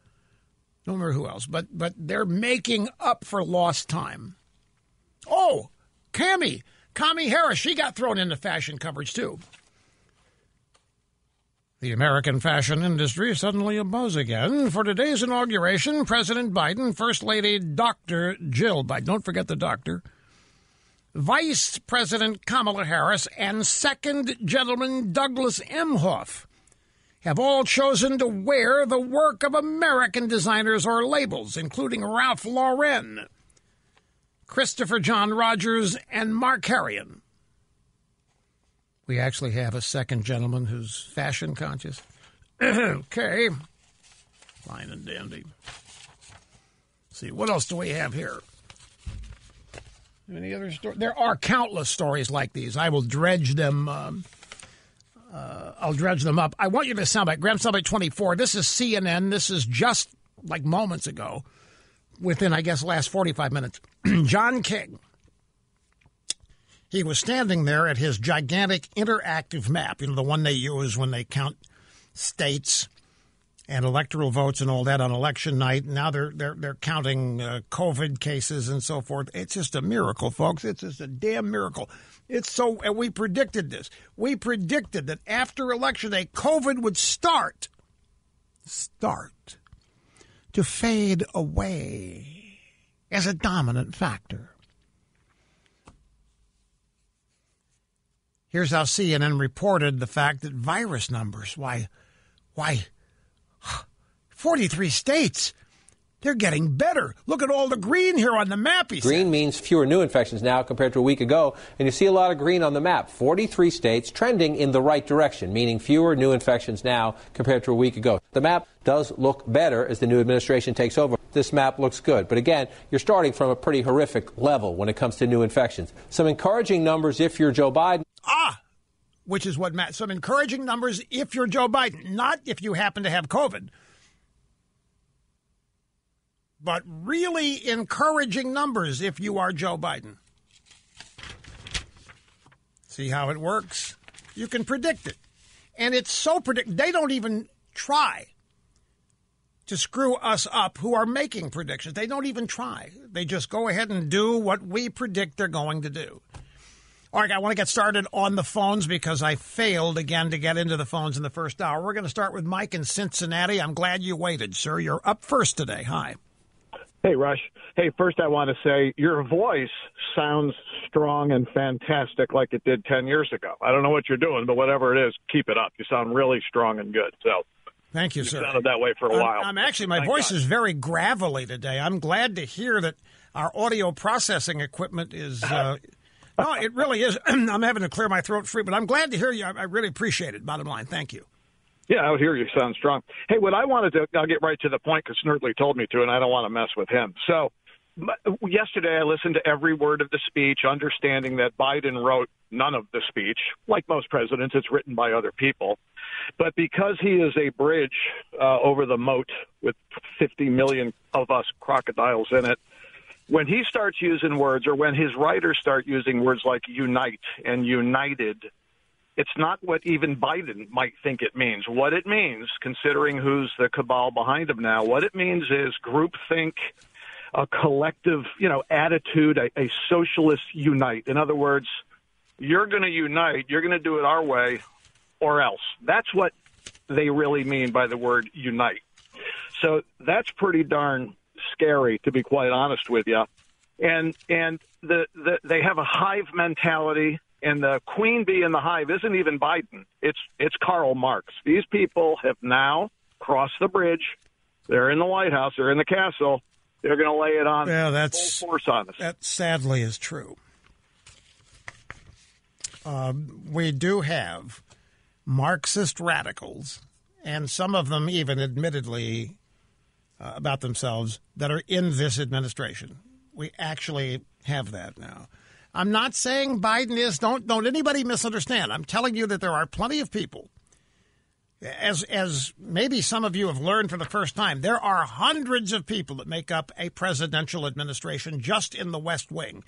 Don't remember who else, but but they're making up for lost time. Oh, Cami, Kami Harris, she got thrown into fashion coverage too. The American fashion industry suddenly a buzz again. For today's inauguration, President Biden, First Lady Dr. Jill Biden, don't forget the doctor, Vice President Kamala Harris, and Second Gentleman Douglas Emhoff have all chosen to wear the work of American designers or labels, including Ralph Lauren, Christopher John Rogers, and Markarian. We actually have a second gentleman who's fashion conscious. okay. Fine and dandy. Let's see, what else do we have here? Any other stories? There are countless stories like these. I will dredge them. Um, uh, I'll dredge them up. I want you to soundbite. Graham soundbite 24. This is CNN. This is just like moments ago, within, I guess, last 45 minutes. John King he was standing there at his gigantic interactive map, you know, the one they use when they count states and electoral votes and all that on election night. Now they're they're they're counting uh, COVID cases and so forth. It's just a miracle, folks. It's just a damn miracle. It's so and we predicted this. We predicted that after election day, COVID would start start to fade away as a dominant factor. Here's how CNN reported the fact that virus numbers, why, why, 43 states, they're getting better. Look at all the green here on the map. green said. means fewer new infections now compared to a week ago, and you see a lot of green on the map. 43 states trending in the right direction, meaning fewer new infections now compared to a week ago. The map does look better as the new administration takes over. This map looks good, but again, you're starting from a pretty horrific level when it comes to new infections. Some encouraging numbers if you're Joe Biden. Ah, which is what Matt. Some encouraging numbers if you're Joe Biden, not if you happen to have COVID. But really encouraging numbers if you are Joe Biden. See how it works? You can predict it. And it's so predict they don't even try to screw us up who are making predictions. They don't even try. They just go ahead and do what we predict they're going to do. All right, I want to get started on the phones because I failed again to get into the phones in the first hour. We're going to start with Mike in Cincinnati. I'm glad you waited, sir. You're up first today. Hi. Hey, Rush. Hey, first I want to say your voice sounds strong and fantastic like it did 10 years ago. I don't know what you're doing, but whatever it is, keep it up. You sound really strong and good. So Thank you, you sir. sounded that way for a I'm- while. I'm, actually, my Thank voice God. is very gravelly today. I'm glad to hear that our audio processing equipment is. Uh, no, it really is. I'm having to clear my throat free, but I'm glad to hear you. I, I really appreciate it. Bottom line, thank you. Yeah, out here you sound strong. Hey, what I wanted to, I'll get right to the point because Snerdley told me to, and I don't want to mess with him. So yesterday I listened to every word of the speech, understanding that Biden wrote none of the speech. Like most presidents, it's written by other people. But because he is a bridge uh, over the moat with 50 million of us crocodiles in it, when he starts using words or when his writers start using words like unite and united, it's not what even Biden might think it means. What it means, considering who's the cabal behind him now, what it means is groupthink, a collective, you know, attitude, a, a socialist unite. In other words, you're going to unite, you're going to do it our way, or else. That's what they really mean by the word unite. So that's pretty darn scary, to be quite honest with you. And and the, the they have a hive mentality, and the queen bee in the hive isn't even Biden. It's it's Karl Marx. These people have now crossed the bridge. They're in the White House. They're in the castle. They're going to lay it on Yeah, that's full force on us. That sadly is true. Um, we do have Marxist radicals, and some of them even admittedly uh, about themselves that are in this administration. We actually have that now. I'm not saying Biden is. Don't don't anybody misunderstand. I'm telling you that there are plenty of people. As as maybe some of you have learned for the first time, there are hundreds of people that make up a presidential administration just in the West Wing.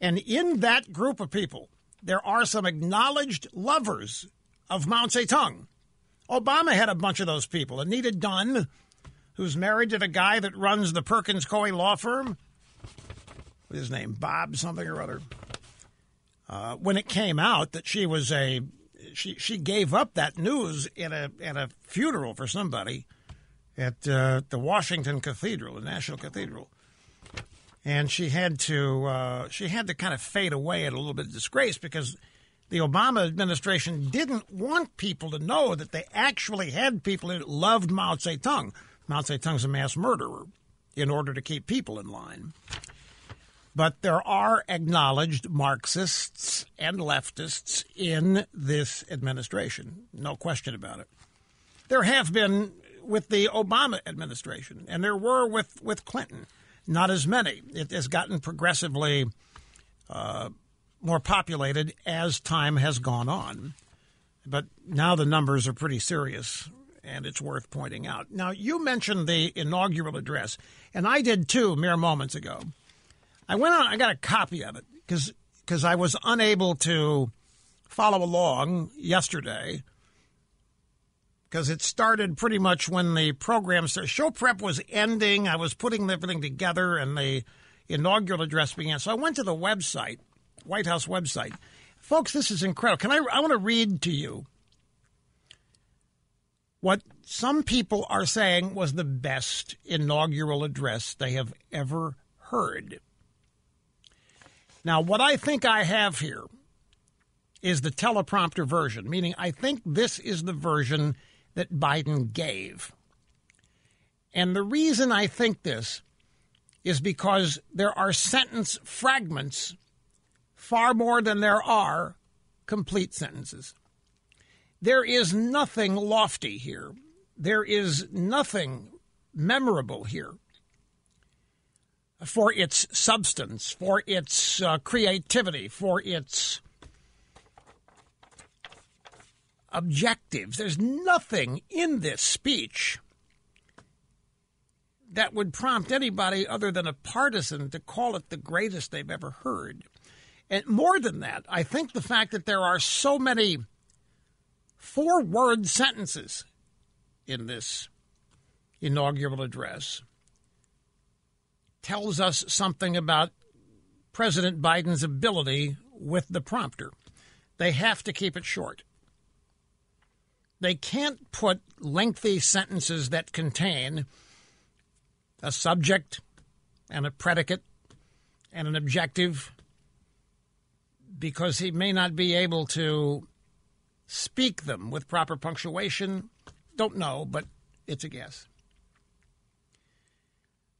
And in that group of people, there are some acknowledged lovers of Mao Zedong. Obama had a bunch of those people. Anita Dunn, who's married to the guy that runs the Perkins Coie law firm, what's his name, Bob something or other. Uh, when it came out that she was a, she she gave up that news at a at a funeral for somebody at uh, the Washington Cathedral, the National Cathedral, and she had to uh, she had to kind of fade away at a little bit of disgrace because the Obama administration didn't want people to know that they actually had people who loved Mao Zedong. Mao Zedong's a mass murderer in order to keep people in line. But there are acknowledged Marxists and leftists in this administration. No question about it. There have been with the Obama administration, and there were with, with Clinton. Not as many. It has gotten progressively uh, more populated as time has gone on. But now the numbers are pretty serious, and it's worth pointing out. Now, you mentioned the inaugural address, and I did too mere moments ago. I went on, I got a copy of it because because I was unable to follow along yesterday because it started pretty much when the program started. Show prep was ending. I was putting everything together, and the inaugural address began. So I went to the website, White House website. Folks, this is incredible. Can I? I want to read to you what some people are saying was the best inaugural address they have ever heard. Now, what I think I have here is the teleprompter version, meaning I think this is the version that Biden gave. And the reason I think this is because there are sentence fragments far more than there are complete sentences. There is nothing lofty here. There is nothing memorable here for its substance, for its uh, creativity, for its objectives. There's nothing in this speech that would prompt anybody other than a partisan to call it the greatest they've ever heard. And more than that, I think the fact that there are so many four word sentences in this inaugural address tells us something about President Biden's ability with the prompter. They have to keep it short. They can't put lengthy sentences that contain a subject and a predicate and an objective because he may not be able to speak them with proper punctuation. Don't know, but it's a guess.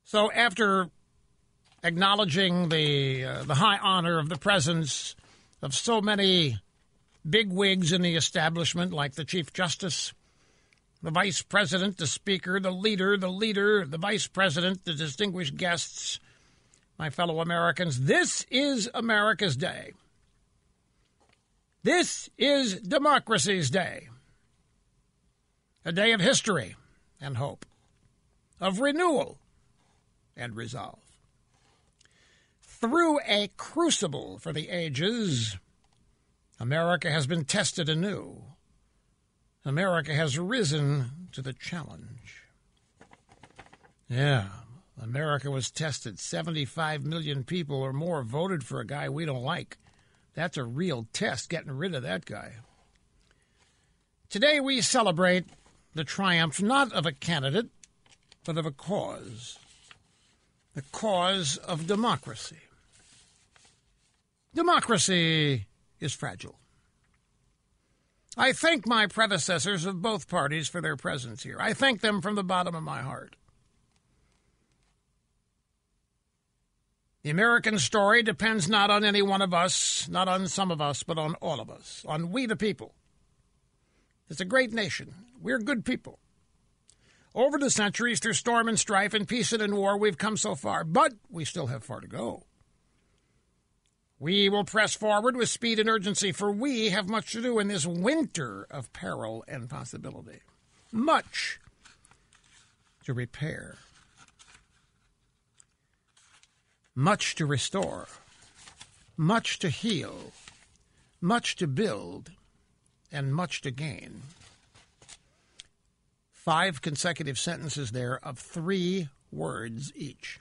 So after acknowledging the uh, the high honor of the presence of so many big wigs in the establishment, like the Chief Justice, the Vice President, the Speaker, the Leader, the Leader, the Vice President, the distinguished guests, my fellow Americans, this is America's Day. This is democracy's day. A day of history and hope, of renewal and resolve. Through a crucible for the ages, America has been tested anew. America has risen to the challenge. Yeah, America was tested. 75 million people or more voted for a guy we don't like. That's a real test, getting rid of that guy. Today we celebrate the triumph not of a candidate, but of a cause the cause of democracy. Democracy is fragile. I thank my predecessors of both parties for their presence here. I thank them from the bottom of my heart. The American story depends not on any one of us, not on some of us, but on all of us, on we the people. It's a great nation. We're good people. Over the centuries, through storm and strife and peace and in war, we've come so far, but we still have far to go. We will press forward with speed and urgency, for we have much to do in this winter of peril and possibility. Much to repair, much to restore, much to heal, much to build, and much to gain. Five consecutive sentences there of three words each.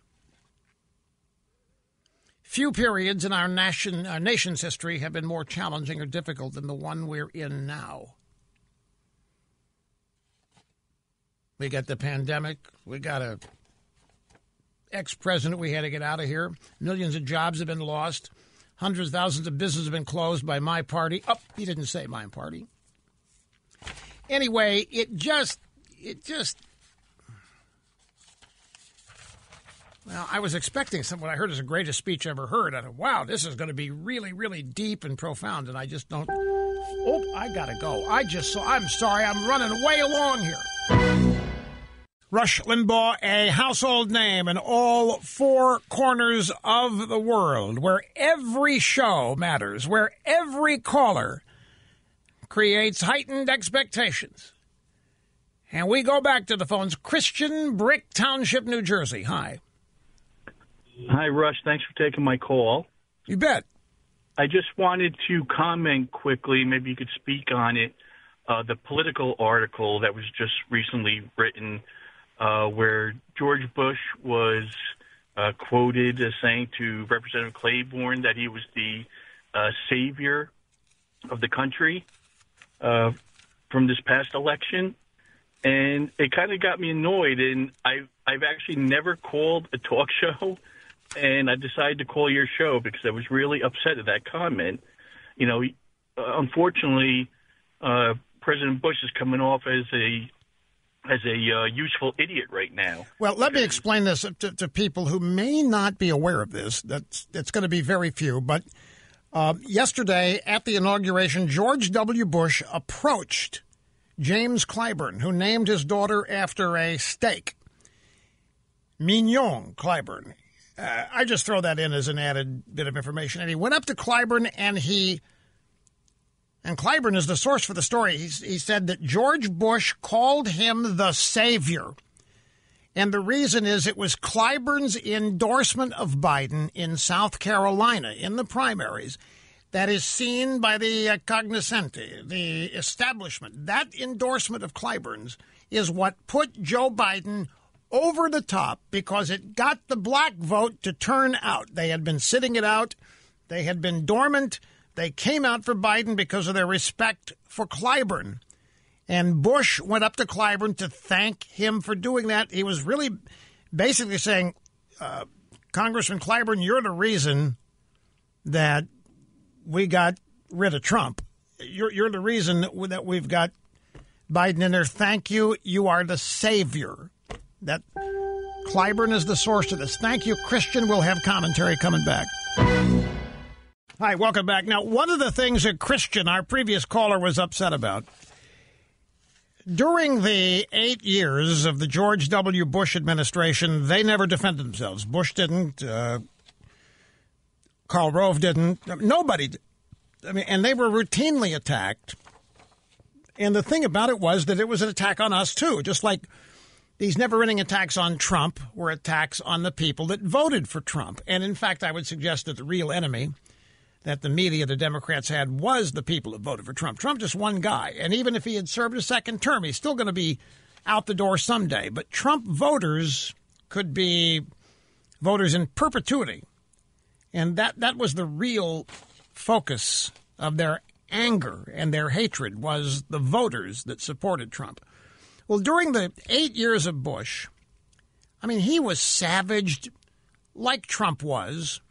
Few periods in our, nation, our nation's history have been more challenging or difficult than the one we're in now. We got the pandemic. We got a ex president we had to get out of here. Millions of jobs have been lost. Hundreds of thousands of businesses have been closed by my party. Oh, he didn't say my party. Anyway, it just, it just Well, I was expecting some. What I heard is the greatest speech ever heard. I thought, wow, this is going to be really, really deep and profound, and I just don't. Oh, I gotta go. I just saw. I'm sorry. I'm running way along here. Rush Limbaugh, a household name in all four corners of the world, where every show matters, where every caller creates heightened expectations. And we go back to the phones. Christian Brick Township, New Jersey. Hi. Hi, Rush. Thanks for taking my call. You bet. I just wanted to comment quickly, maybe you could speak on it. Uh, the political article that was just recently written, uh, where George Bush was uh, quoted as saying to Representative Clyburn that he was the uh, savior of the country uh, from this past election. And it kind of got me annoyed. And I, I've actually never called a talk show and I decided to call your show because I was really upset at that comment. You know, unfortunately, uh, President Bush is coming off as a as a uh, useful idiot right now. Well, let me explain this to, to, people who may not be aware of this. That's it's going to be very few, but. Uh, yesterday at the inauguration, George W. Bush approached James Clyburn, who named his daughter after a steak. Mignon Clyburn. Uh, I just throw that in as an added bit of information. And he went up to Clyburn and he and Clyburn is the source for the story. He's, he said that George Bush called him the savior. And the reason is it was Clyburn's endorsement of Biden in South Carolina in the primaries that is seen by the uh, cognoscenti, the establishment. That endorsement of Clyburn's is what put Joe Biden over the top because it got the black vote to turn out. They had been sitting it out, they had been dormant. They came out for Biden because of their respect for Clyburn. And Bush went up to Clyburn to thank him for doing that. He was really basically saying, uh, Congressman Clyburn, you're the reason that we got rid of Trump. You're, you're the reason that we've got Biden in there. Thank you. You are the savior. That Clyburn is the source of this. Thank you, Christian. We'll have commentary coming back. Hi, welcome back. Now, one of the things that Christian, our previous caller, was upset about during the eight years of the George W. Bush administration, they never defended themselves. Bush didn't. Uh, Karl Rove didn't. Nobody did. I mean, and they were routinely attacked. And the thing about it was that it was an attack on us, too, just like these never ending attacks on Trump were attacks on the people that voted for Trump. And in fact, I would suggest that the real enemy that the media, the Democrats had, was the people that voted for Trump. Trump just one guy. And even if he had served a second term, he's still going to be out the door someday. But Trump voters could be voters in perpetuity. And that, that was the real focus of their anger and their hatred was the voters that supported Trump. Well, during the eight years of Bush, I mean, he was savaged like Trump was.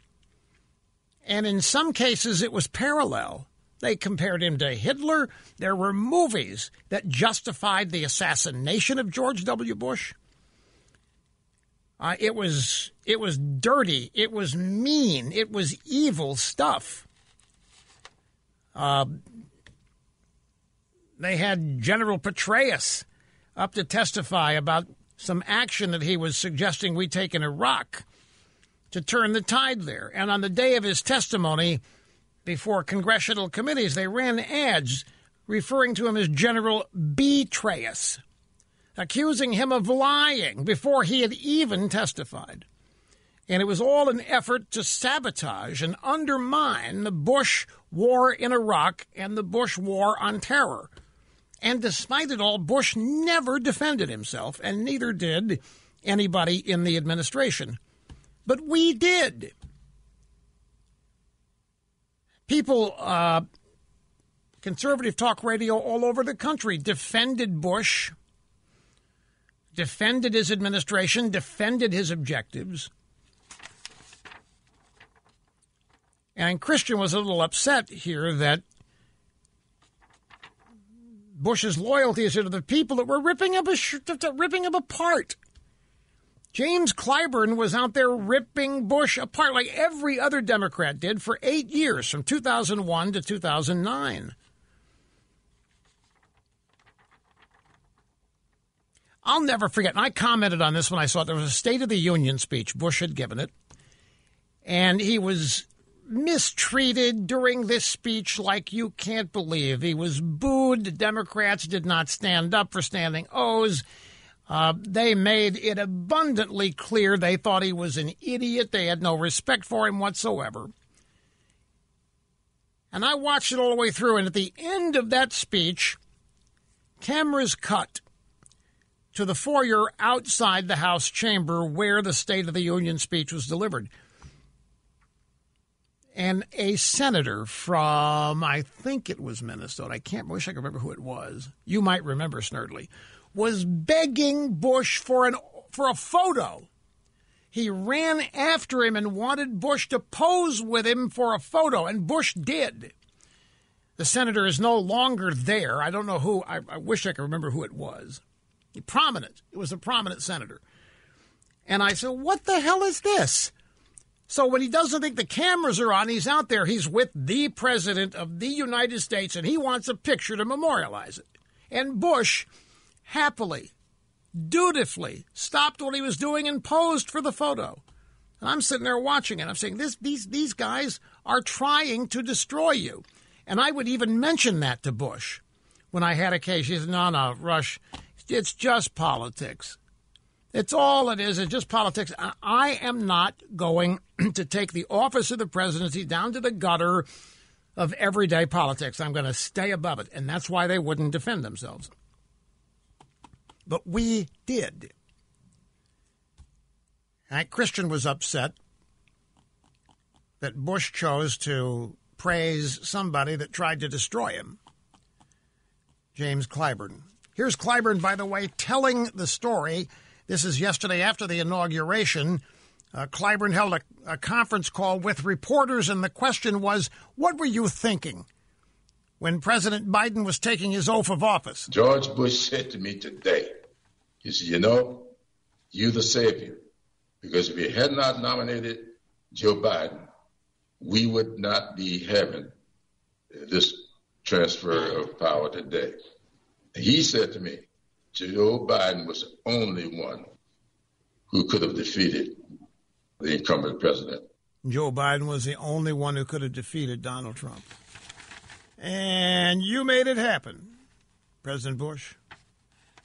And in some cases, it was parallel. They compared him to Hitler. There were movies that justified the assassination of George W. Bush. Uh, it was it was dirty. It was mean. It was evil stuff. Uh, they had General Petraeus up to testify about some action that he was suggesting we take in Iraq to turn the tide there. And on the day of his testimony before congressional committees, they ran ads referring to him as General Betraeus, accusing him of lying before he had even testified. And it was all an effort to sabotage and undermine the Bush war in Iraq and the Bush war on terror. And despite it all, Bush never defended himself, and neither did anybody in the administration. But we did. People, uh, conservative talk radio all over the country defended Bush, defended his administration, defended his objectives. And Christian was a little upset here that Bush's loyalty are to the people that were ripping him, ripping him apart. James Clyburn was out there ripping Bush apart like every other Democrat did for eight years, from 2001 to 2009. I'll never forget, and I commented on this when I saw it. There was a State of the Union speech. Bush had given it. And he was mistreated during this speech like you can't believe. He was booed. The Democrats did not stand up for standing O's. Uh, they made it abundantly clear they thought he was an idiot. They had no respect for him whatsoever. And I watched it all the way through, and at the end of that speech, cameras cut to the foyer outside the House chamber where the State of the Union speech was delivered and a senator from I think it was Minnesota. I can't wish I could remember who it was. You might remember Snerdley was begging Bush for an for a photo. He ran after him and wanted Bush to pose with him for a photo, and Bush did. The senator is no longer there. I don't know who. I, I wish I could remember who it was. Prominent. It was a prominent senator. And I said, "What the hell is this?" So when he doesn't think the cameras are on, he's out there. He's with the president of the United States, and he wants a picture to memorialize it. And Bush happily, dutifully stopped what he was doing and posed for the photo. And I'm sitting there watching it. I'm saying, this, these, these guys are trying to destroy you. And I would even mention that to Bush when I had occasion. He said, no, no, Rush, it's just politics. It's all it is. It's just politics. I am not going to take the office of the presidency down to the gutter of everyday politics. I'm going to stay above it. And that's why they wouldn't defend themselves. But we did. And Christian was upset that Bush chose to praise somebody that tried to destroy him. James Clyburn. Here's Clyburn, by the way, telling the story. This is yesterday after the inauguration. Uh, Clyburn held a, a conference call with reporters, and the question was, What were you thinking when President Biden was taking his oath of office? George Bush said to me today, he said, You know, you the savior. Because if you had not nominated Joe Biden, we would not be having this transfer of power today. He said to me, Joe Biden was the only one who could have defeated the incumbent president. Joe Biden was the only one who could have defeated Donald Trump. And you made it happen, President Bush.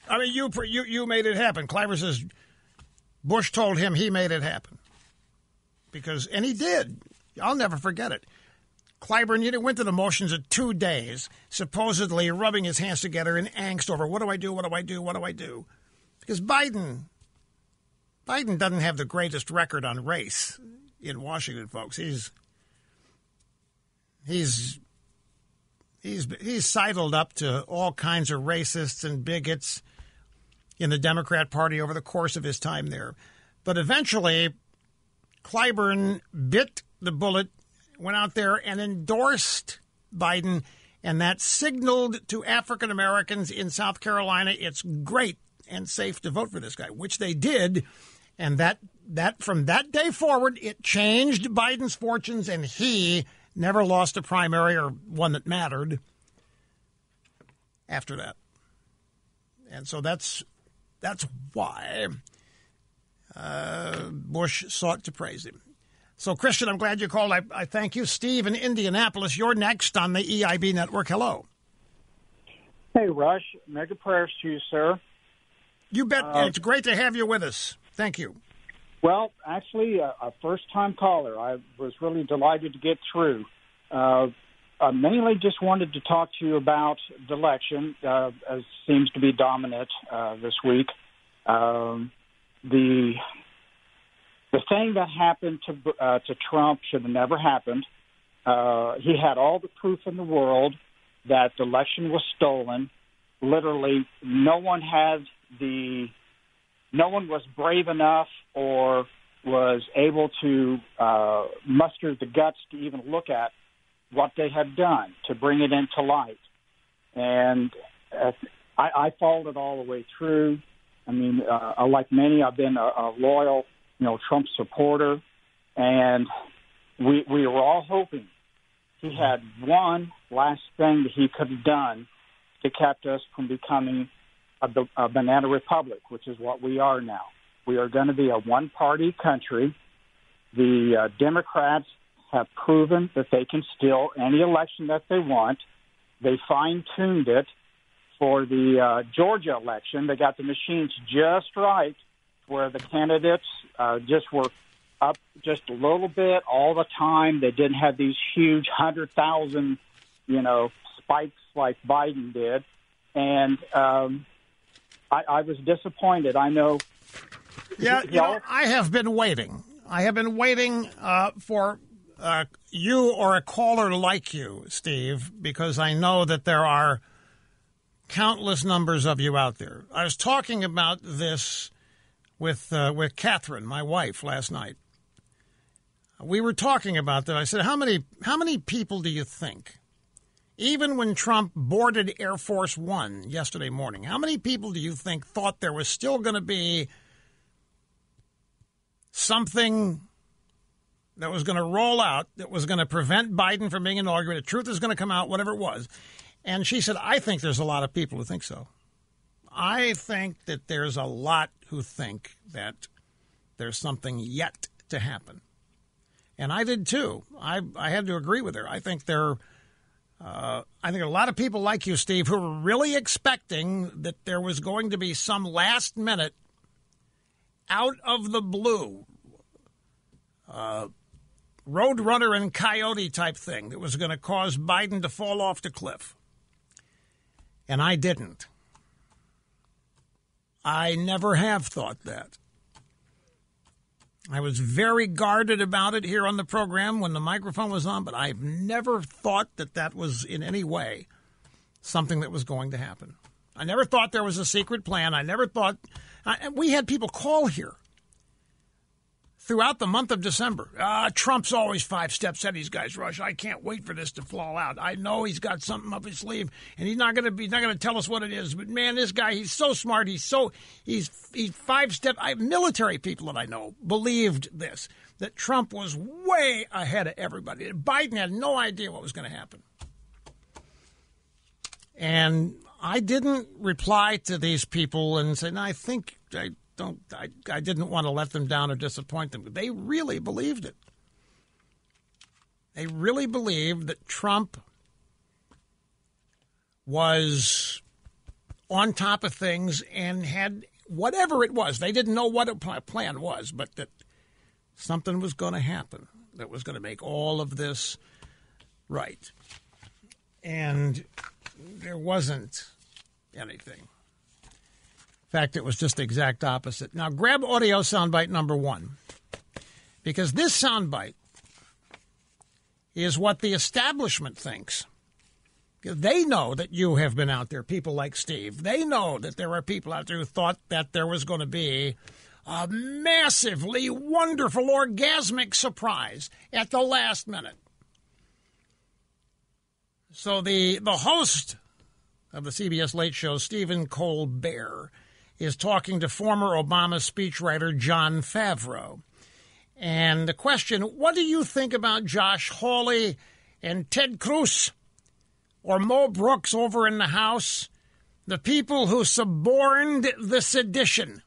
I mean, you you you made it happen. Clyburn says Bush told him he made it happen because, and he did. I'll never forget it. Clyburn, you went through the motions of two days, supposedly rubbing his hands together in angst over what do I do, what do I do, what do I do? Because Biden, Biden doesn't have the greatest record on race in Washington, folks. He's he's he's he's sidled up to all kinds of racists and bigots in the Democrat Party over the course of his time there. But eventually, Clyburn bit the bullet, went out there and endorsed Biden, and that signaled to African Americans in South Carolina it's great and safe to vote for this guy, which they did. And that that from that day forward, it changed Biden's fortunes, and he never lost a primary or one that mattered after that. And so that's that's why uh, Bush sought to praise him. So, Christian, I'm glad you called. I, I thank you. Steve in Indianapolis, you're next on the EIB network. Hello. Hey, Rush. Mega prayers to you, sir. You bet. Uh, it's great to have you with us. Thank you. Well, actually, a, a first-time caller. I was really delighted to get through. Uh, I mainly just wanted to talk to you about the election, uh, as seems to be dominant uh, this week. Um, the the thing that happened to uh, to Trump should have never happened. Uh, he had all the proof in the world that the election was stolen. Literally, no one had the no one was brave enough or was able to uh, muster the guts to even look at what they had done to bring it into light. And uh, I, I followed it all the way through. I mean, uh, like many, I've been a, a loyal, you know, Trump supporter, and we we were all hoping he had one last thing that he could have done to kept us from becoming a, a banana republic, which is what we are now. We are going to be a one-party country. The uh, Democrats have proven that they can steal any election that they want. They fine-tuned it for the uh, Georgia election. They got the machines just right, where the candidates uh, just were up just a little bit all the time. They didn't have these huge hundred thousand, you know, spikes like Biden did, and um, I, I was disappointed. I know. Yeah, you know, I have been waiting. I have been waiting uh, for uh, you or a caller like you, Steve, because I know that there are countless numbers of you out there. I was talking about this with uh, with Catherine, my wife, last night. We were talking about that. I said, "How many how many people do you think, even when Trump boarded Air Force One yesterday morning, how many people do you think thought there was still going to be something?" That was going to roll out, that was going to prevent Biden from being inaugurated. Truth is going to come out, whatever it was. And she said, I think there's a lot of people who think so. I think that there's a lot who think that there's something yet to happen. And I did too. I, I had to agree with her. I think there Uh, I think a lot of people like you, Steve, who were really expecting that there was going to be some last minute, out of the blue, uh, roadrunner and coyote type thing that was going to cause Biden to fall off the cliff. And I didn't. I never have thought that. I was very guarded about it here on the program when the microphone was on, but I've never thought that that was in any way something that was going to happen. I never thought there was a secret plan. I never thought. I, we had people call here throughout the month of December. Uh, Trump's always five steps ahead of these guys, Rush. I can't wait for this to fall out. I know he's got something up his sleeve, and he's not going to be not going to tell us what it is. But man, this guy, he's so smart. He's so he's he's five step. I, military people that I know believed this that Trump was way ahead of everybody. Biden had no idea what was going to happen, and I didn't reply to these people and say, "No, I think." I don't I, I didn't want to let them down or disappoint them. They really believed it. They really believed that Trump was on top of things and had whatever it was. They didn't know what a plan was, but that something was going to happen that was going to make all of this right. And there wasn't anything fact, it was just the exact opposite. Now, grab audio soundbite number one, because this soundbite is what the establishment thinks. They know that you have been out there, people like Steve. They know that there are people out there who thought that there was going to be a massively wonderful, orgasmic surprise at the last minute. So the the host of the CBS Late Show, Stephen Colbert, is talking to former Obama speechwriter Jon Favreau. And the question what do you think about Josh Hawley and Ted Cruz or Mo Brooks over in the House? The people who suborned the sedition.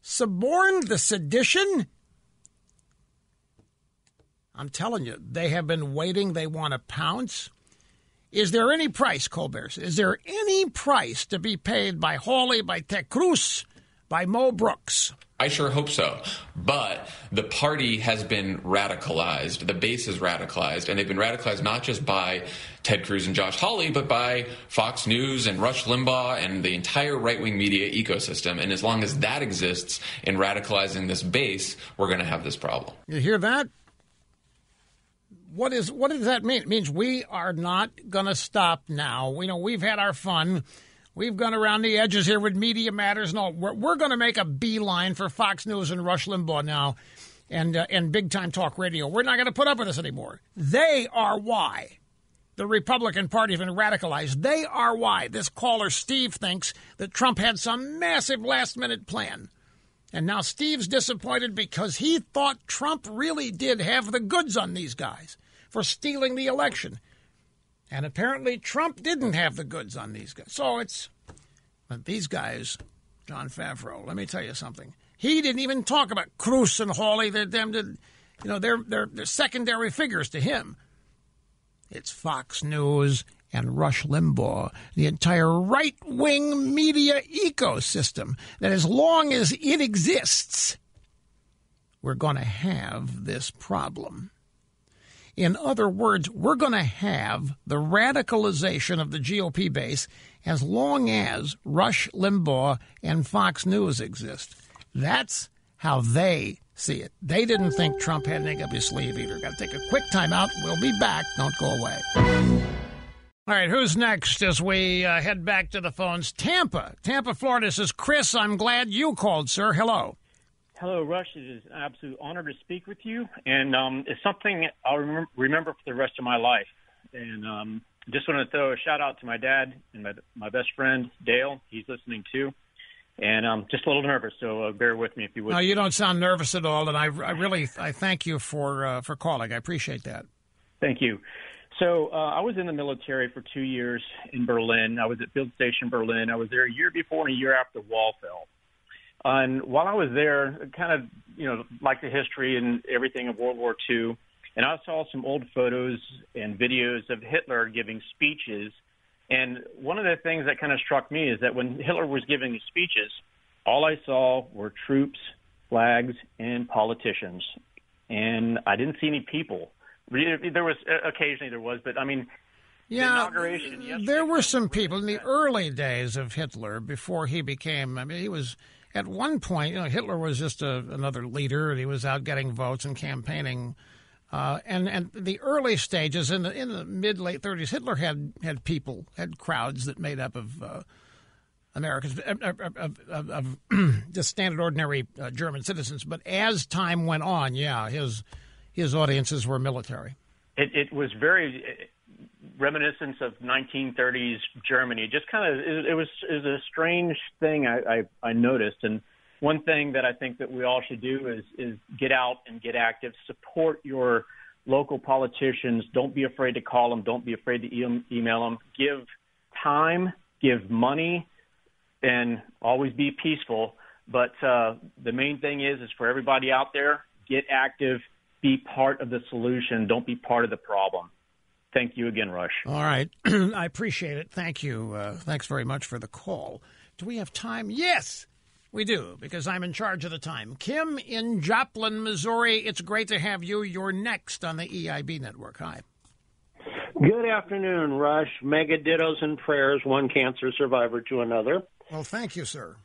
Suborned the sedition? I'm telling you, they have been waiting. They want to pounce. Is there any price, Colbert? Is there any price to be paid by Hawley, by Ted Cruz, by Mo Brooks? I sure hope so. But the party has been radicalized. The base is radicalized. And they've been radicalized not just by Ted Cruz and Josh Hawley, but by Fox News and Rush Limbaugh and the entire right wing media ecosystem. And as long as that exists in radicalizing this base, we're going to have this problem. You hear that? What is what does that mean? It means we are not going to stop now. We know we've had our fun. We've gone around the edges here with Media Matters. No, we're, we're going to make a beeline for Fox News and Rush Limbaugh now, and uh, and big time talk radio. We're not going to put up with this anymore. They are why the Republican Party has been radicalized. They are why this caller Steve thinks that Trump had some massive last minute plan. And now Steve's disappointed because he thought Trump really did have the goods on these guys for stealing the election. And apparently Trump didn't have the goods on these guys. So it's but these guys, Jon Favreau, let me tell you something. He didn't even talk about Cruz and Hawley. They're them you know, they're, they're they're secondary figures to him. It's Fox News and Rush Limbaugh, the entire right wing media ecosystem that as long as it exists, we're going to have this problem. In other words, we're going to have the radicalization of the GOP base as long as Rush Limbaugh and Fox News exist. That's how they see it. They didn't think Trump had anything up his sleeve either. Got to take a quick timeout. We'll be back. Don't go away. All right, who's next as we uh, head back to the phones? Tampa. Tampa, Florida says, Chris, I'm glad you called, sir. Hello. Hello, Rush. It is an absolute honor to speak with you, and um, it's something I'll rem- remember for the rest of my life. And um, just want to throw a shout out to my dad and my, my best friend Dale. He's listening too, and I'm um, just a little nervous, so uh, bear with me if you would. No, you don't sound nervous at all, and I, I really I thank you for uh, for calling. I appreciate that. Thank you. So uh, I was in the military for two years in Berlin. I was at Field Station Berlin. I was there a year before and a year after the wall fell. And while I was there, kind of, you know, like the history and everything of World War II, and I saw some old photos and videos of Hitler giving speeches. And one of the things that kind of struck me is that when Hitler was giving these speeches, all I saw were troops, flags, and politicians. And I didn't see any people. There was uh, occasionally there was, but I mean, yeah, inauguration. There were some people in the early days of Hitler before he became. I mean, he was at one point. You know, Hitler was just a, another leader, and he was out getting votes and campaigning. Uh, and and the early stages in the in the mid late 30s, Hitler had had people, had crowds that made up of. Uh, Americans, of, of, of, of just standard, ordinary uh, German citizens. But as time went on, yeah, his his audiences were military. It, it was very reminiscence of 1930s Germany. Just kind of, it, it was is a strange thing I, I, I noticed. And one thing that I think that we all should do is is get out and get active, support your local politicians. Don't be afraid to call them. Don't be afraid to e- email them. Give time, give money and always be peaceful. But uh, the main thing is, is for everybody out there, get active, be part of the solution. Don't be part of the problem. Thank you again, Rush. All right, I appreciate it. Thank you. Uh, thanks very much for the call. Do we have time? Yes, we do, because I'm in charge of the time. Kim in Joplin, Missouri. It's great to have you. You're next on the EIB network. Hi. Good afternoon, Rush. Mega dittos and prayers, one cancer survivor to another. Well, thank you, sir.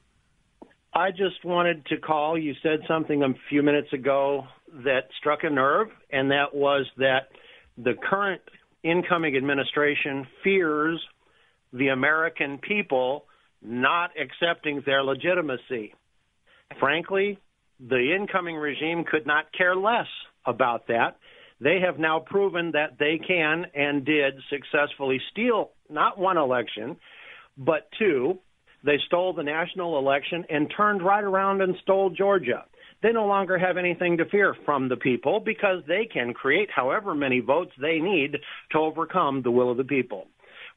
I just wanted to call. You said something a few minutes ago that struck a nerve, and that was that the current incoming administration fears the American people not accepting their legitimacy. Frankly, the incoming regime could not care less about that. They have now proven that they can and did successfully steal not one election, but two. They stole the national election and turned right around and stole Georgia. They no longer have anything to fear from the people because they can create however many votes they need to overcome the will of the people.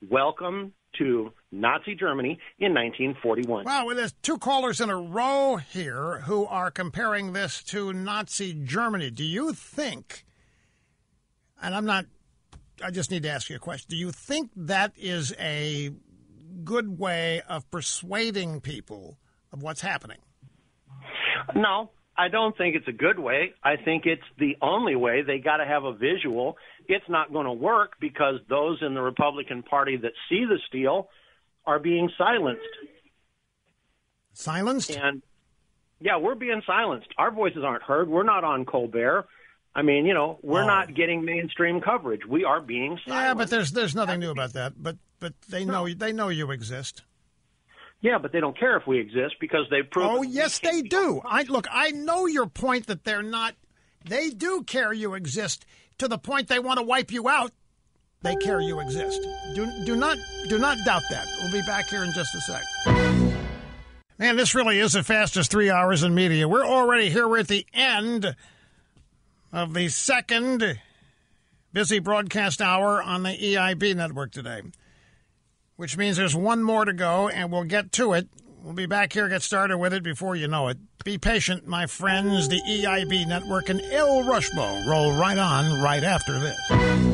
Welcome to Nazi Germany in 1941. Wow, well, there's two callers in a row here who are comparing this to Nazi Germany. Do you think, and I'm not, I just need to ask you a question, do you think that is a good way of persuading people of what's happening? No, I don't think it's a good way. I think it's the only way. They got to have a visual. It's not going to work because those in the Republican Party that see the steal are being silenced. Silenced? And yeah, we're being silenced. Our voices aren't heard. We're not on Colbert. I mean, you know, we're Oh. not getting mainstream coverage. We are being silenced. Yeah, but there's there's nothing new about that. But but they know they know you exist. Yeah, but they don't care if we exist because they've proven. Oh yes, they do. I look. I know your point that they're not. They do care you exist to the point they want to wipe you out. They care you exist. Do do not do not doubt that. We'll be back here in just a sec. Man, this really is the fastest three hours in media. We're already here. We're at the end of the second busy broadcast hour on the EIB network today, which means there's one more to go, and we'll get to it. We'll be back here, get started with it before you know it. Be patient, my friends. The EIB network and ElRushbo roll right on right after this.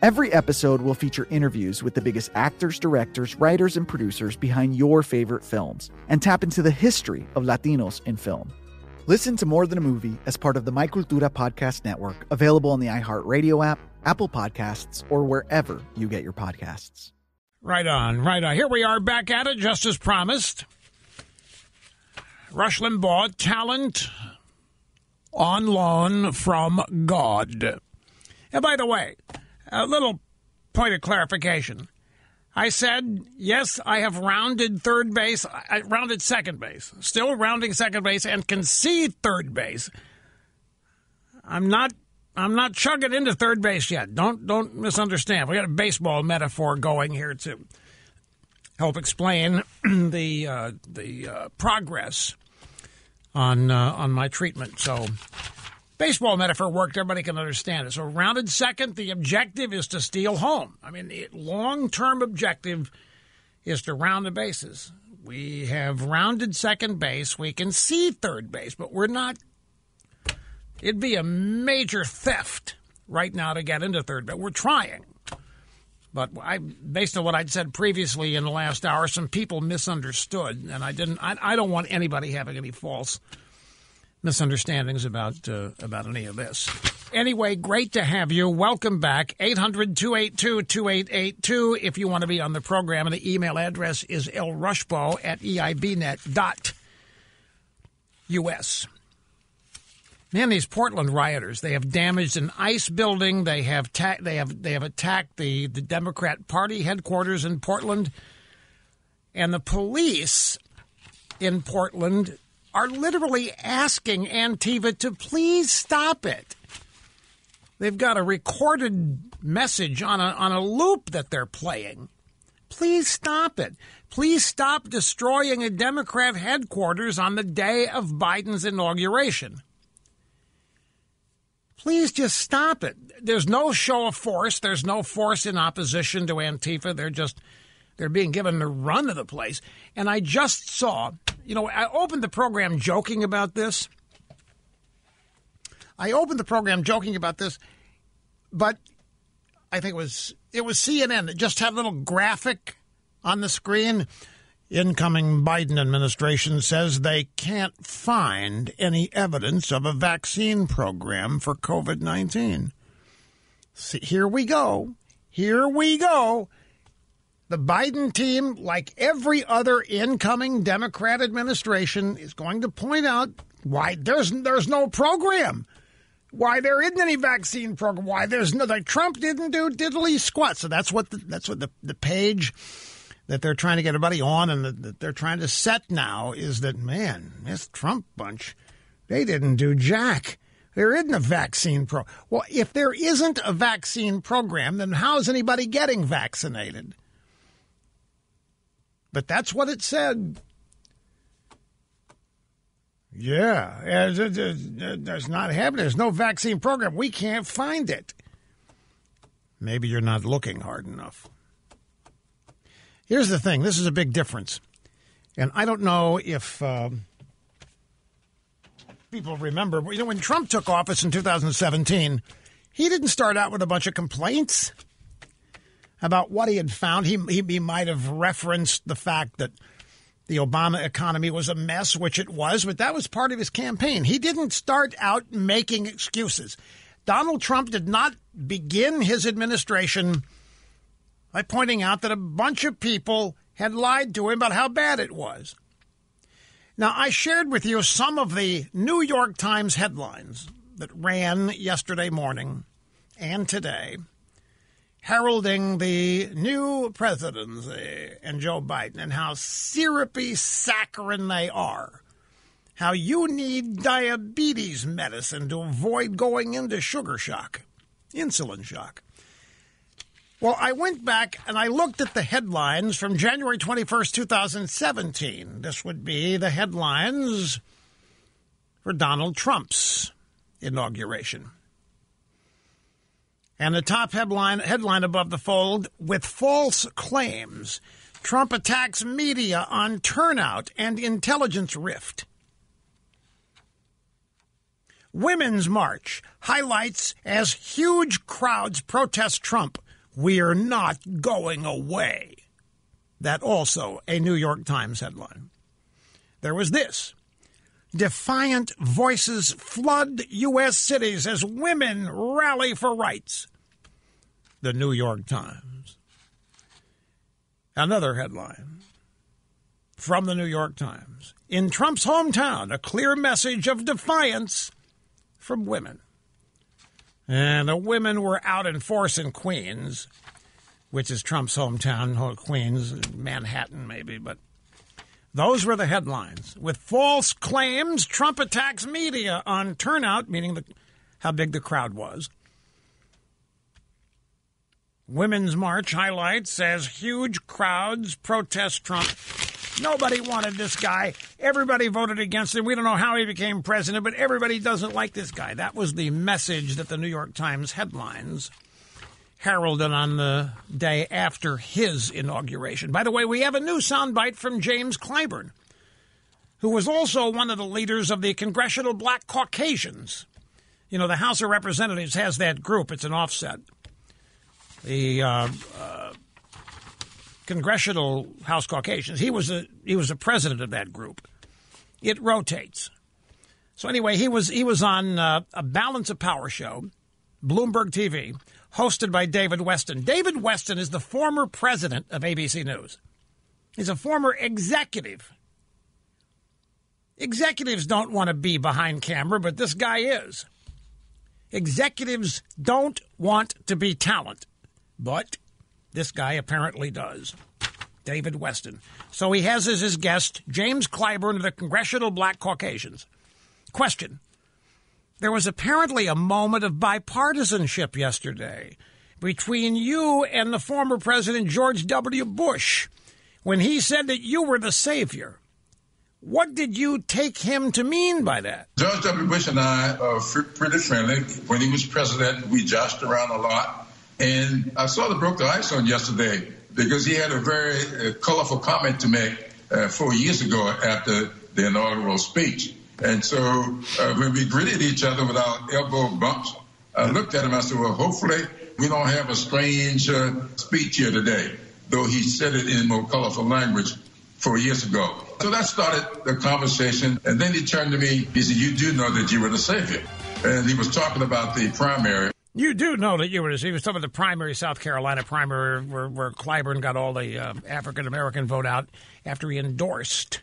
Every episode will feature interviews with the biggest actors, directors, writers, and producers behind your favorite films and tap into the history of Latinos in film. Listen to More Than a Movie as part of the My Cultura Podcast Network, available on the iHeartRadio app, Apple Podcasts, or wherever you get your podcasts. Right on, right on. Here we are back at it, just as promised. Rush Limbaugh, talent on loan from God. And by the way, a little point of clarification. I said, yes, I have rounded third base, I rounded second base, still rounding second base, and concede third base. I'm not. I'm not chugging into third base yet. Don't don't misunderstand. We got a baseball metaphor going here to help explain the uh, the uh, progress on uh, on my treatment. So, baseball metaphor worked. Everybody can understand it. So, rounded second. The objective is to steal home. I mean, the long term objective is to round the bases. We have rounded second base. We can see third base, but we're not It'd be a major theft right now to get into third base. We're trying. But I, based on what I'd said previously in the last hour, some people misunderstood, and I didn't. I, I don't want anybody having any false misunderstandings about uh, about any of this. Anyway, great to have you. Welcome back. 800-282-2882 if you want to be on the program. And the email address is ElRushbo at eibnet.us. Man, these Portland rioters, they have damaged an ICE building. They have ta- they have they have attacked the, the Democrat Party headquarters in Portland. And the police in Portland are literally asking Antifa to please stop it. They've got a recorded message on a on a loop that they're playing. Please stop it. Please stop destroying a Democrat headquarters on the day of Biden's inauguration please just stop it. There's no show of force. There's no force in opposition to Antifa. They're just they're being given the run of the place. And I just saw, you know, I opened the program joking about this. I opened the program joking about this, but I think it was it was CNN that just had a little graphic on the screen. Incoming Biden administration says they can't find any evidence of a vaccine program for COVID 19. Here we go. Here we go. The Biden team, like every other incoming Democrat administration, is going to point out why there's there's no program, why there isn't any vaccine program, why there's no like Trump didn't do diddly squat. So that's what the, that's what the the page that they're trying to get everybody on and that, that they're trying to set now is that man, this Trump bunch, they didn't do jack. There isn't a vaccine pro. Well, if there isn't a vaccine program, then how's anybody getting vaccinated? But that's what it said. Yeah, there's not happening. There's no vaccine program. We can't find it. Maybe you're not looking hard enough. Here's the thing this is a big difference. And I don't know if um, people remember, you know, when Trump took office in 2017, he didn't start out with a bunch of complaints about what he had found. He, he, he might have referenced the fact that the Obama economy was a mess, which it was, but that was part of his campaign. He didn't start out making excuses. Donald Trump did not begin his administration by pointing out that a bunch of people had lied to him about how bad it was. Now, I shared with you some of the New York Times headlines that ran yesterday morning and today, heralding the new presidency and Joe Biden and how syrupy, saccharine they are. How you need diabetes medicine to avoid going into sugar shock, insulin shock. Well, I went back and I looked at the headlines from January 21st, 2017. This would be the headlines for Donald Trump's inauguration. And the top headline, headline above the fold with false claims. Trump attacks media on turnout and intelligence rift. Women's March highlights as huge crowds protest Trump. We're not going away. That also a New York Times headline. There was this Defiant voices flood U.S. cities as women rally for rights. The New York Times. Another headline from the New York Times. In Trump's hometown, a clear message of defiance from women. And the women were out in force in Queens, which is Trump's hometown, Queens, Manhattan maybe, but those were the headlines. With false claims, Trump attacks media on turnout, meaning the, how big the crowd was. Women's March highlights as huge crowds protest Trump. Nobody wanted this guy. Everybody voted against him. We don't know how he became president, but everybody doesn't like this guy. That was the message that the New York Times headlines heralded on the day after his inauguration. By the way, we have a new soundbite from James Clyburn, who was also one of the leaders of the Congressional Black Caucasians. You know, the House of Representatives has that group, it's an offset. The uh, uh, Congressional House Caucasians. He was a he was a president of that group. It rotates. So anyway, he was he was on uh, a Balance of Power show, Bloomberg TV, hosted by David Westin. David Westin is the former president of ABC News. He's a former executive. Executives don't want to be behind camera, but this guy is. Executives don't want to be talent, but this guy apparently does. David Westin. So he has as his guest James Clyburn of the Congressional Black Caucasians. Question there was apparently a moment of bipartisanship yesterday between you and the former President George W. Bush when he said that you were the savior. What did you take him to mean by that? George W. Bush and I are pretty friendly. When he was president, we joshed around a lot. And I sort of broke the ice on yesterday because he had a very uh, colorful comment to make uh, four years ago after the inaugural speech. And so uh, when we greeted each other with our elbow bumps, I looked at him. I said, well, hopefully we don't have a strange uh, speech here today, though he said it in more colorful language four years ago. So that started the conversation. And then he turned to me. He said, you do know that you were the savior. And he was talking about the primary. You do know that you were. He was talking about the primary, South Carolina primary, where, where Clyburn got all the uh, African American vote out after he endorsed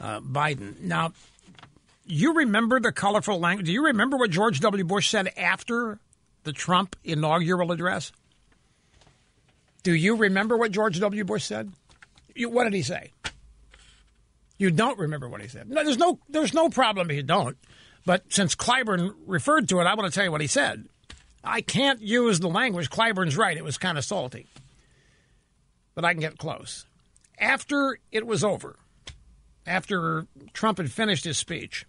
uh, Biden. Now, you remember the colorful language? Do you remember what George W. Bush said after the Trump inaugural address? Do you remember what George W. Bush said? You, what did he say? You don't remember what he said. No, there's no there's no problem if you don't. But since Clyburn referred to it, I want to tell you what he said. I can't use the language. Clyburn's right. It was kind of salty. But I can get close. After it was over, after Trump had finished his speech.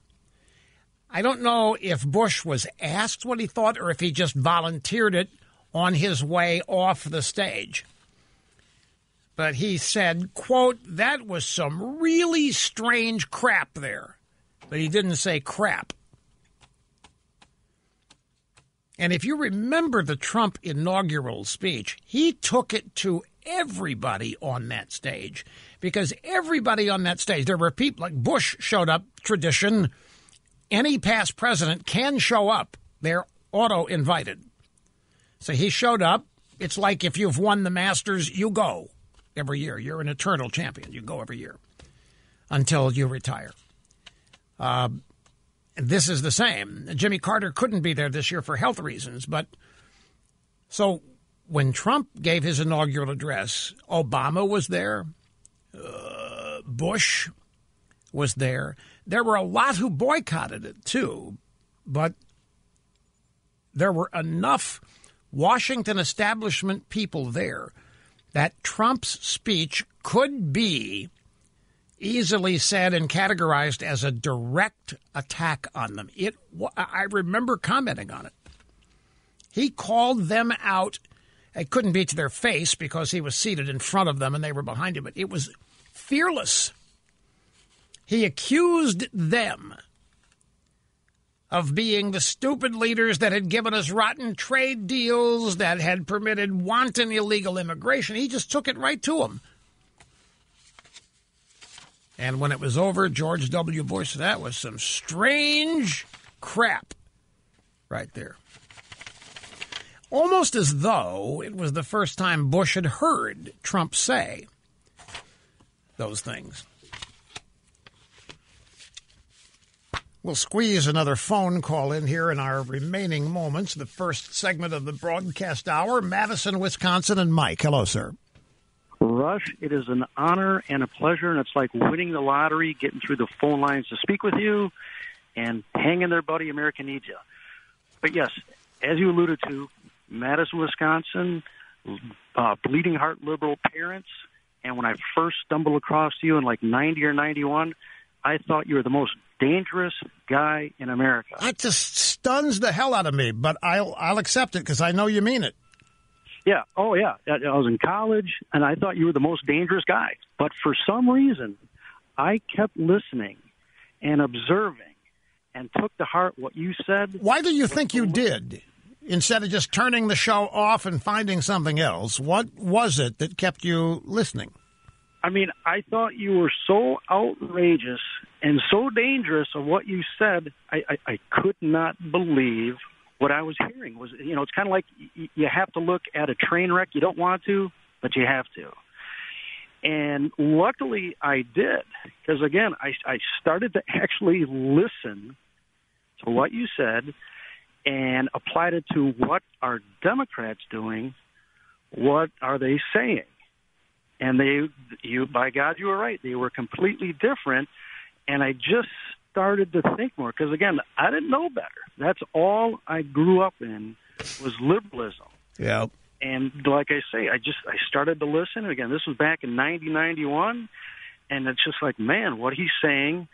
I don't know if Bush was asked what he thought or if he just volunteered it on his way off the stage. But he said, quote, that was some really strange crap there. But he didn't say crap. And if you remember the Trump inaugural speech, he took it to everybody on that stage because everybody on that stage, there were people like Bush showed up, tradition. Any past president can show up. They're auto invited. So he showed up. It's like if you've won the Masters, you go every year. You're an eternal champion. You go every year until you retire. Uh, this is the same. Jimmy Carter couldn't be there this year for health reasons, but so when Trump gave his inaugural address, Obama was there, uh, Bush was there. There were a lot who boycotted it too, but there were enough Washington establishment people there that Trump's speech could be easily said and categorized as a direct attack on them. It I remember commenting on it. He called them out. It couldn't be to their face because he was seated in front of them and they were behind him, but it was fearless. He accused them of being the stupid leaders that had given us rotten trade deals, that had permitted wanton illegal immigration. He just took it right to them. And when it was over, George W. Bush, that was some strange crap right there. Almost as though it was the first time Bush had heard Trump say those things. We'll squeeze another phone call in here in our remaining moments, the first segment of the broadcast hour. Madison, Wisconsin, and Mike. Hello, sir. Rush, it is an honor and a pleasure, and it's like winning the lottery, getting through the phone lines to speak with you, and hanging there, buddy. America needs you. But yes, as you alluded to, Madison, Wisconsin, uh, bleeding heart liberal parents, and when I first stumbled across you in like 90 or 91, I thought you were the most dangerous guy in America. That just stuns the hell out of me, but I'll I'll accept it because I know you mean it. Yeah. Oh, yeah. I was in college, and I thought you were the most dangerous guy. But for some reason, I kept listening and observing, and took to heart what you said. Why do you think you did? Instead of just turning the show off and finding something else, what was it that kept you listening? I mean, I thought you were so outrageous and so dangerous of what you said. I, I, I could not believe what I was hearing. Was you know, it's kind of like you have to look at a train wreck. You don't want to, but you have to. And luckily, I did because again, I, I started to actually listen to what you said and applied it to what are Democrats doing? What are they saying? and they you by god you were right they were completely different and i just started to think more because again i didn't know better that's all i grew up in was liberalism Yeah. and like i say i just i started to listen again this was back in 90 91 and it's just like man what he's saying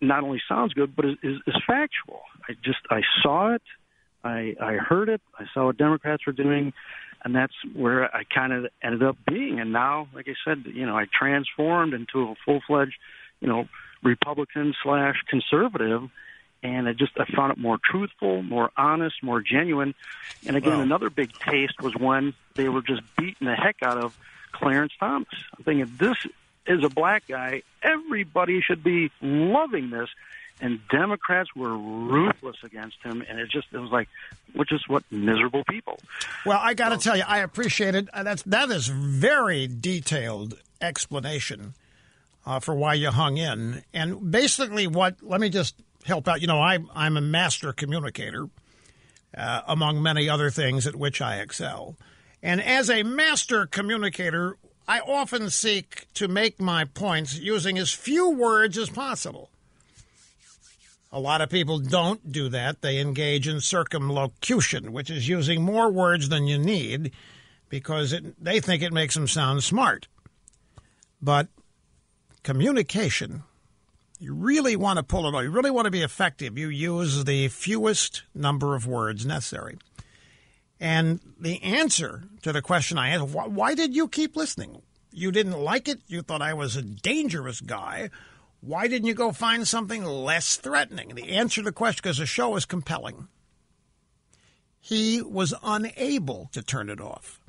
not only sounds good but is, is, is factual i just i saw it i i heard it i saw what democrats were doing and that's where I kind of ended up being. And now, like I said, you know, I transformed into a full fledged, you know, Republican slash conservative, and I just I found it more truthful, more honest, more genuine. And again, Wow. another big taste was when they were just beating the heck out of Clarence Thomas. I'm thinking this is a black guy. Everybody should be loving this. And Democrats were ruthless against him, and it just it was like, which is what miserable people. Well, I got to tell you, I appreciate it. Uh, That's that is very detailed explanation uh, for why you hung in, and basically what. Let me just help out. You know, I I'm a master communicator, uh, among many other things at which I excel, and as a master communicator, I often seek to make my points using as few words as possible. A lot of people don't do that. They engage in circumlocution, which is using more words than you need because it, they think it makes them sound smart. But communication, you really want to pull it off. You really want to be effective. You use the fewest number of words necessary. And the answer to the question I asked, why, why did you keep listening? You didn't like it. You thought I was a dangerous guy. Why didn't you go find something less threatening? The answer to the question, because the show is compelling, he was unable to turn it off.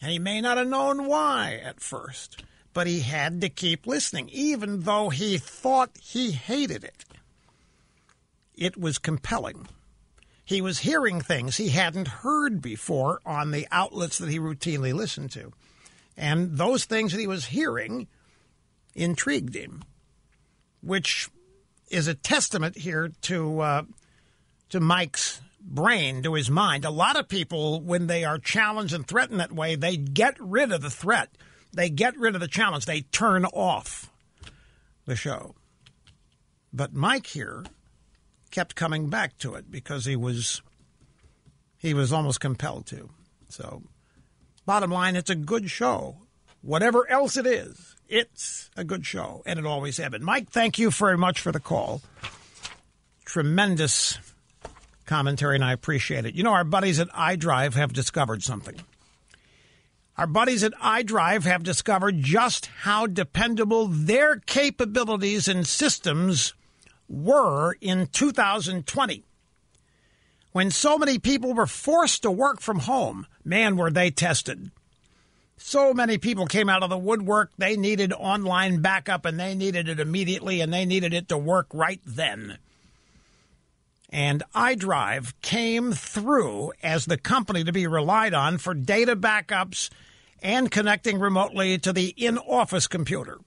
And he may not have known why at first. but he had to keep listening, even though he thought he hated it. It was compelling. He was hearing things he hadn't heard before on the outlets that he routinely listened to. And those things that he was hearing intrigued him, which is a testament here to uh, to Mike's brain, to his mind. A lot of people, when they are challenged and threatened that way, they get rid of the threat. They get rid of the challenge. They turn off the show. But Mike here kept coming back to it because he was he was almost compelled to. So, bottom line, it's a good show. Whatever else it is, it's a good show, and it always has been. Mike, thank you very much for the call. Tremendous commentary, and I appreciate it. You know, our buddies at iDrive have discovered something. Our buddies at iDrive have discovered just how dependable their capabilities and systems were in 2020. When so many people were forced to work from home, man, were they tested. So many people came out of the woodwork. They needed online backup and they needed it immediately and they needed it to work right then. And iDrive came through as the company to be relied on for data backups and connecting remotely to the in office computer.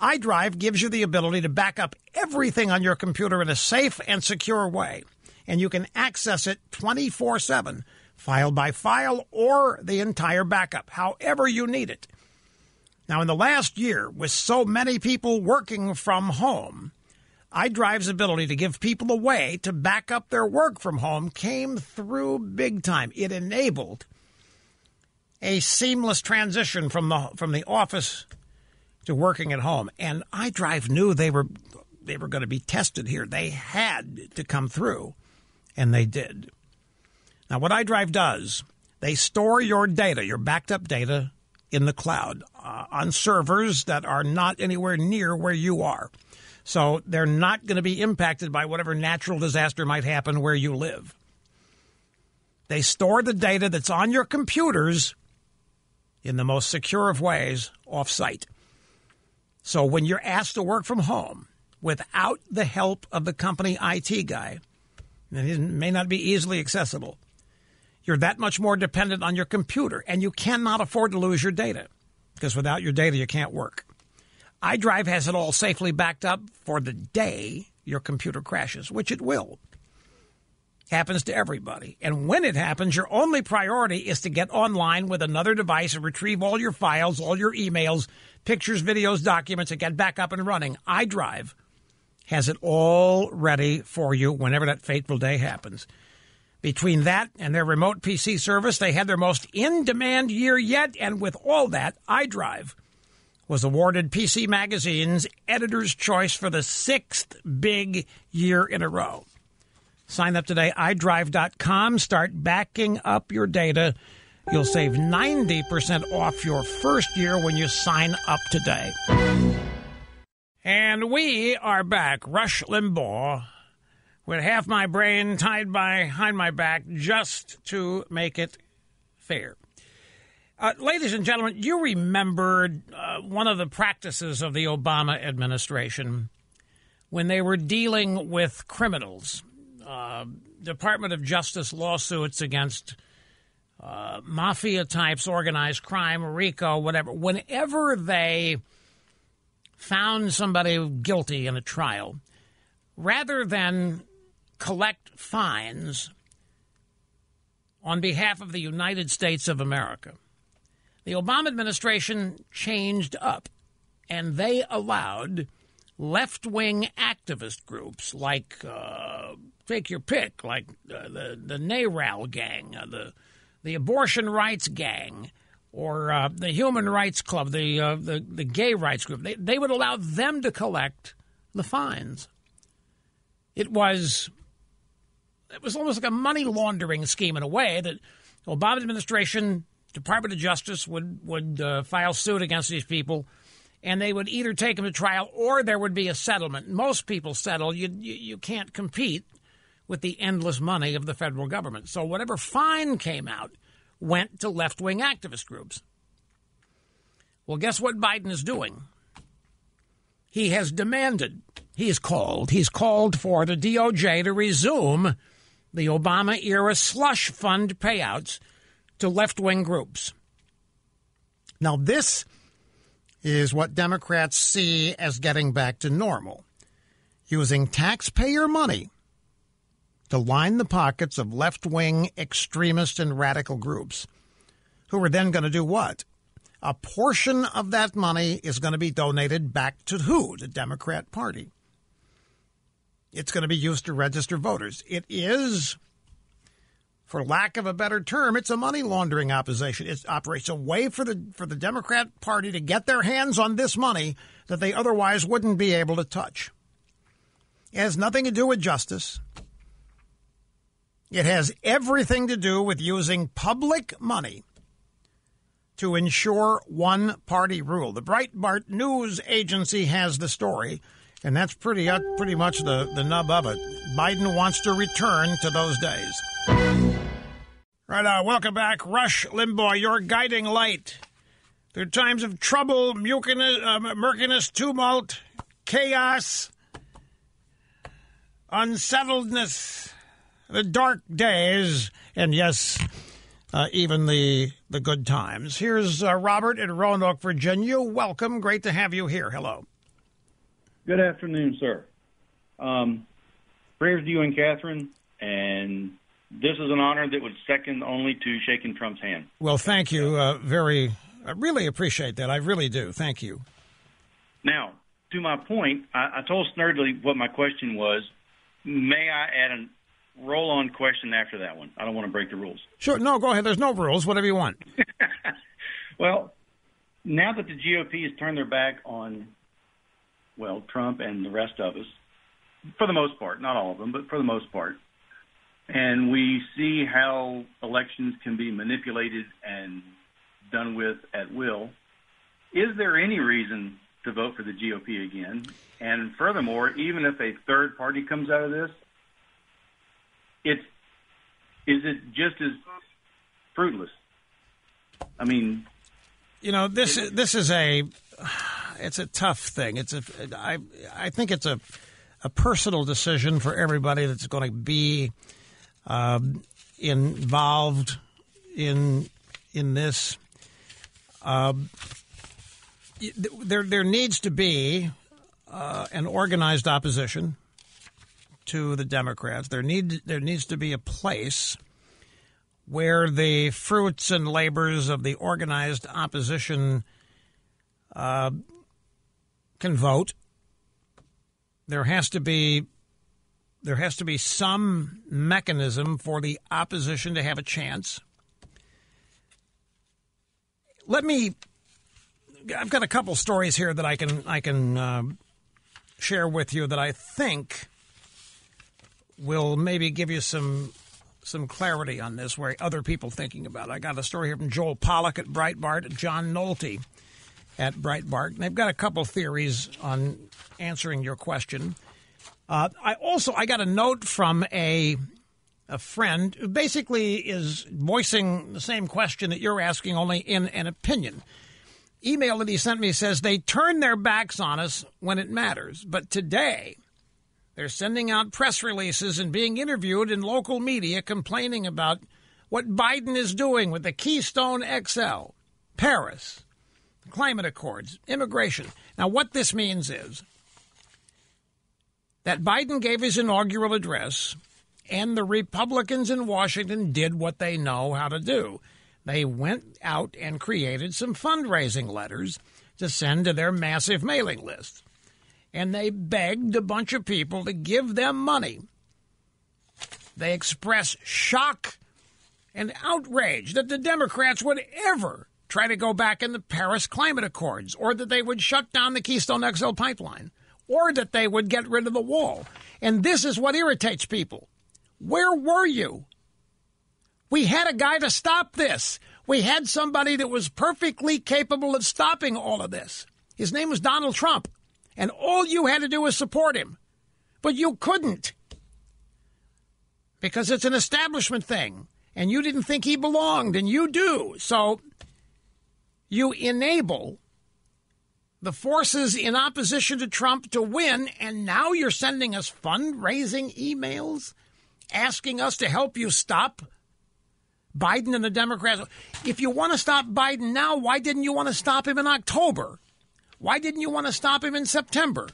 iDrive gives you the ability to back up everything on your computer in a safe and secure way, and you can access it 24 7, file by file, or the entire backup, however you need it. Now, in the last year, with so many people working from home, iDrive's ability to give people a way to back up their work from home came through big time. It enabled a seamless transition from the from the office to working at home. And iDrive knew they were they were going to be tested here. They had to come through, and they did. Now, what iDrive does, they store your data, your backed up data, in the cloud uh, on servers that are not anywhere near where you are. So they're not going to be impacted by whatever natural disaster might happen where you live. They store the data that's on your computers in the most secure of ways off site. So when you're asked to work from home without the help of the company IT guy, and it may not be easily accessible, you're that much more dependent on your computer, and you cannot afford to lose your data because without your data, you can't work. iDrive has it all safely backed up for the day your computer crashes, which it will. Happens to everybody. And when it happens, your only priority is to get online with another device and retrieve all your files, all your emails, pictures, videos, documents, and get back up and running. iDrive has it all ready for you whenever that fateful day happens. Between that and their remote PC service, they had their most in demand year yet. And with all that, iDrive was awarded PC Magazine's Editor's Choice for the sixth big year in a row. Sign up today, iDrive.com. Start backing up your data. You'll save 90% off your first year when you sign up today. And we are back. Rush Limbaugh with half my brain tied behind my back just to make it fair. Uh, ladies and gentlemen, you remembered uh, one of the practices of the Obama administration when they were dealing with criminals, uh, Department of Justice lawsuits against uh, mafia types, organized crime, RICO, whatever. Whenever they found somebody guilty in a trial, rather than collect fines on behalf of the United States of America. The Obama administration changed up and they allowed left wing activist groups like, uh, take your pick, like uh, the, the NARAL gang, uh, the, the abortion rights gang, or uh, the Human Rights Club, the, uh, the, the gay rights group. They, they would allow them to collect the fines. It was it was almost like a money laundering scheme in a way that the Obama administration, Department of Justice would would uh, file suit against these people, and they would either take them to trial or there would be a settlement. Most people settle. You you, you can't compete with the endless money of the federal government. So whatever fine came out went to left wing activist groups. Well, guess what Biden is doing? He has demanded, he's called, he's called for the DOJ to resume the Obama era slush fund payouts to left wing groups. Now, this is what Democrats see as getting back to normal using taxpayer money to line the pockets of left wing extremist and radical groups who are then going to do what? A portion of that money is going to be donated back to who? The Democrat Party. It's going to be used to register voters. It is, for lack of a better term, it's a money laundering opposition. It operates a way for the for the Democrat Party to get their hands on this money that they otherwise wouldn't be able to touch. It has nothing to do with justice. It has everything to do with using public money to ensure one party rule. The Breitbart News Agency has the story, and that's pretty uh, pretty much the, the nub of it. Biden wants to return to those days. Right, uh, welcome back. Rush Limbaugh, your guiding light. Through times of trouble, mucinous, uh, murkiness, tumult, chaos, unsettledness, the dark days, and yes, uh, even the the good times. Here's uh, Robert in Roanoke, Virginia. Welcome. Great to have you here. Hello. Good afternoon, sir. Um, prayers to you and Kathryn, and this is an honor that was second only to shaking Trump's hand. Well, thank you. Uh, very, I really appreciate that. I really do. Thank you. Now, to my point, I, I told Snerdley what my question was. May I add a roll-on question after that one? I don't want to break the rules. Sure. No, go ahead. There's no rules. Whatever you want. Well, now that the GOP has turned their back on, well, Trump and the rest of us, for the most part, not all of them, but for the most part, and we see how elections can be manipulated and done with at will, is there any reason to vote for the GOP again? And furthermore, even if a third party comes out of this, it's is it just as fruitless? I mean, you know this is this is a it's a tough thing. It's a I I think it's a a personal decision for everybody that's going to be um, involved in in this. Um, there there needs to be uh, an organized opposition to the Democrats. There need there needs to be a place where the fruits and labors of the organized opposition uh, can vote. There has to be there has to be some mechanism for the opposition to have a chance. Let me. I've got a couple stories here that I can I can uh, share with you that I think will maybe give you some some clarity on this where other people thinking about it. I got a story here from Joel Pollak at Breitbart, John Nolte at Breitbart. And they've got a couple theories on answering your question. Uh, I also I got a note from a a friend who basically is voicing the same question that you're asking, only in an opinion. Email that he sent me says they turn their backs on us when it matters, but today they're sending out press releases and being interviewed in local media complaining about what Biden is doing with the Keystone XL, Paris, climate accords, immigration. Now, what this means is that Biden gave his inaugural address and the Republicans in Washington did what they know how to do. They went out and created some fundraising letters to send to their massive mailing list and they begged a bunch of people to give them money. They express shock and outrage that the Democrats would ever try to go back in the Paris Climate Accords, or that they would shut down the Keystone XL pipeline, or that they would get rid of the wall. And this is what irritates people. Where were you? We had a guy to stop this. We had somebody that was perfectly capable of stopping all of this. His name was Donald Trump and all you had to do was support him. But you couldn't because it's an establishment thing, and you didn't think he belonged, and you do. So you enable the forces in opposition to Trump to win, and now you're sending us fundraising emails asking us to help you stop Biden and the Democrats. If you want to stop Biden now, why didn't you want to stop him in October? Why didn't you want to stop him in September?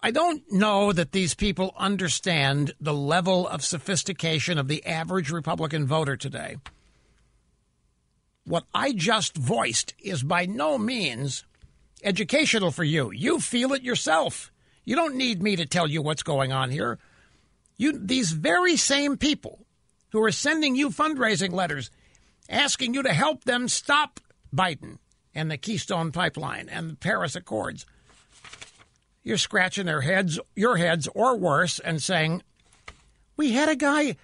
I don't know that these people understand the level of sophistication of the average Republican voter today. What I just voiced is by no means educational for you. You feel it yourself. You don't need me to tell you what's going on here. You, these very same people who are sending you fundraising letters asking you to help them stop Biden and the Keystone Pipeline and the Paris Accords. You're scratching their heads, your heads, or worse, and saying, We had a guy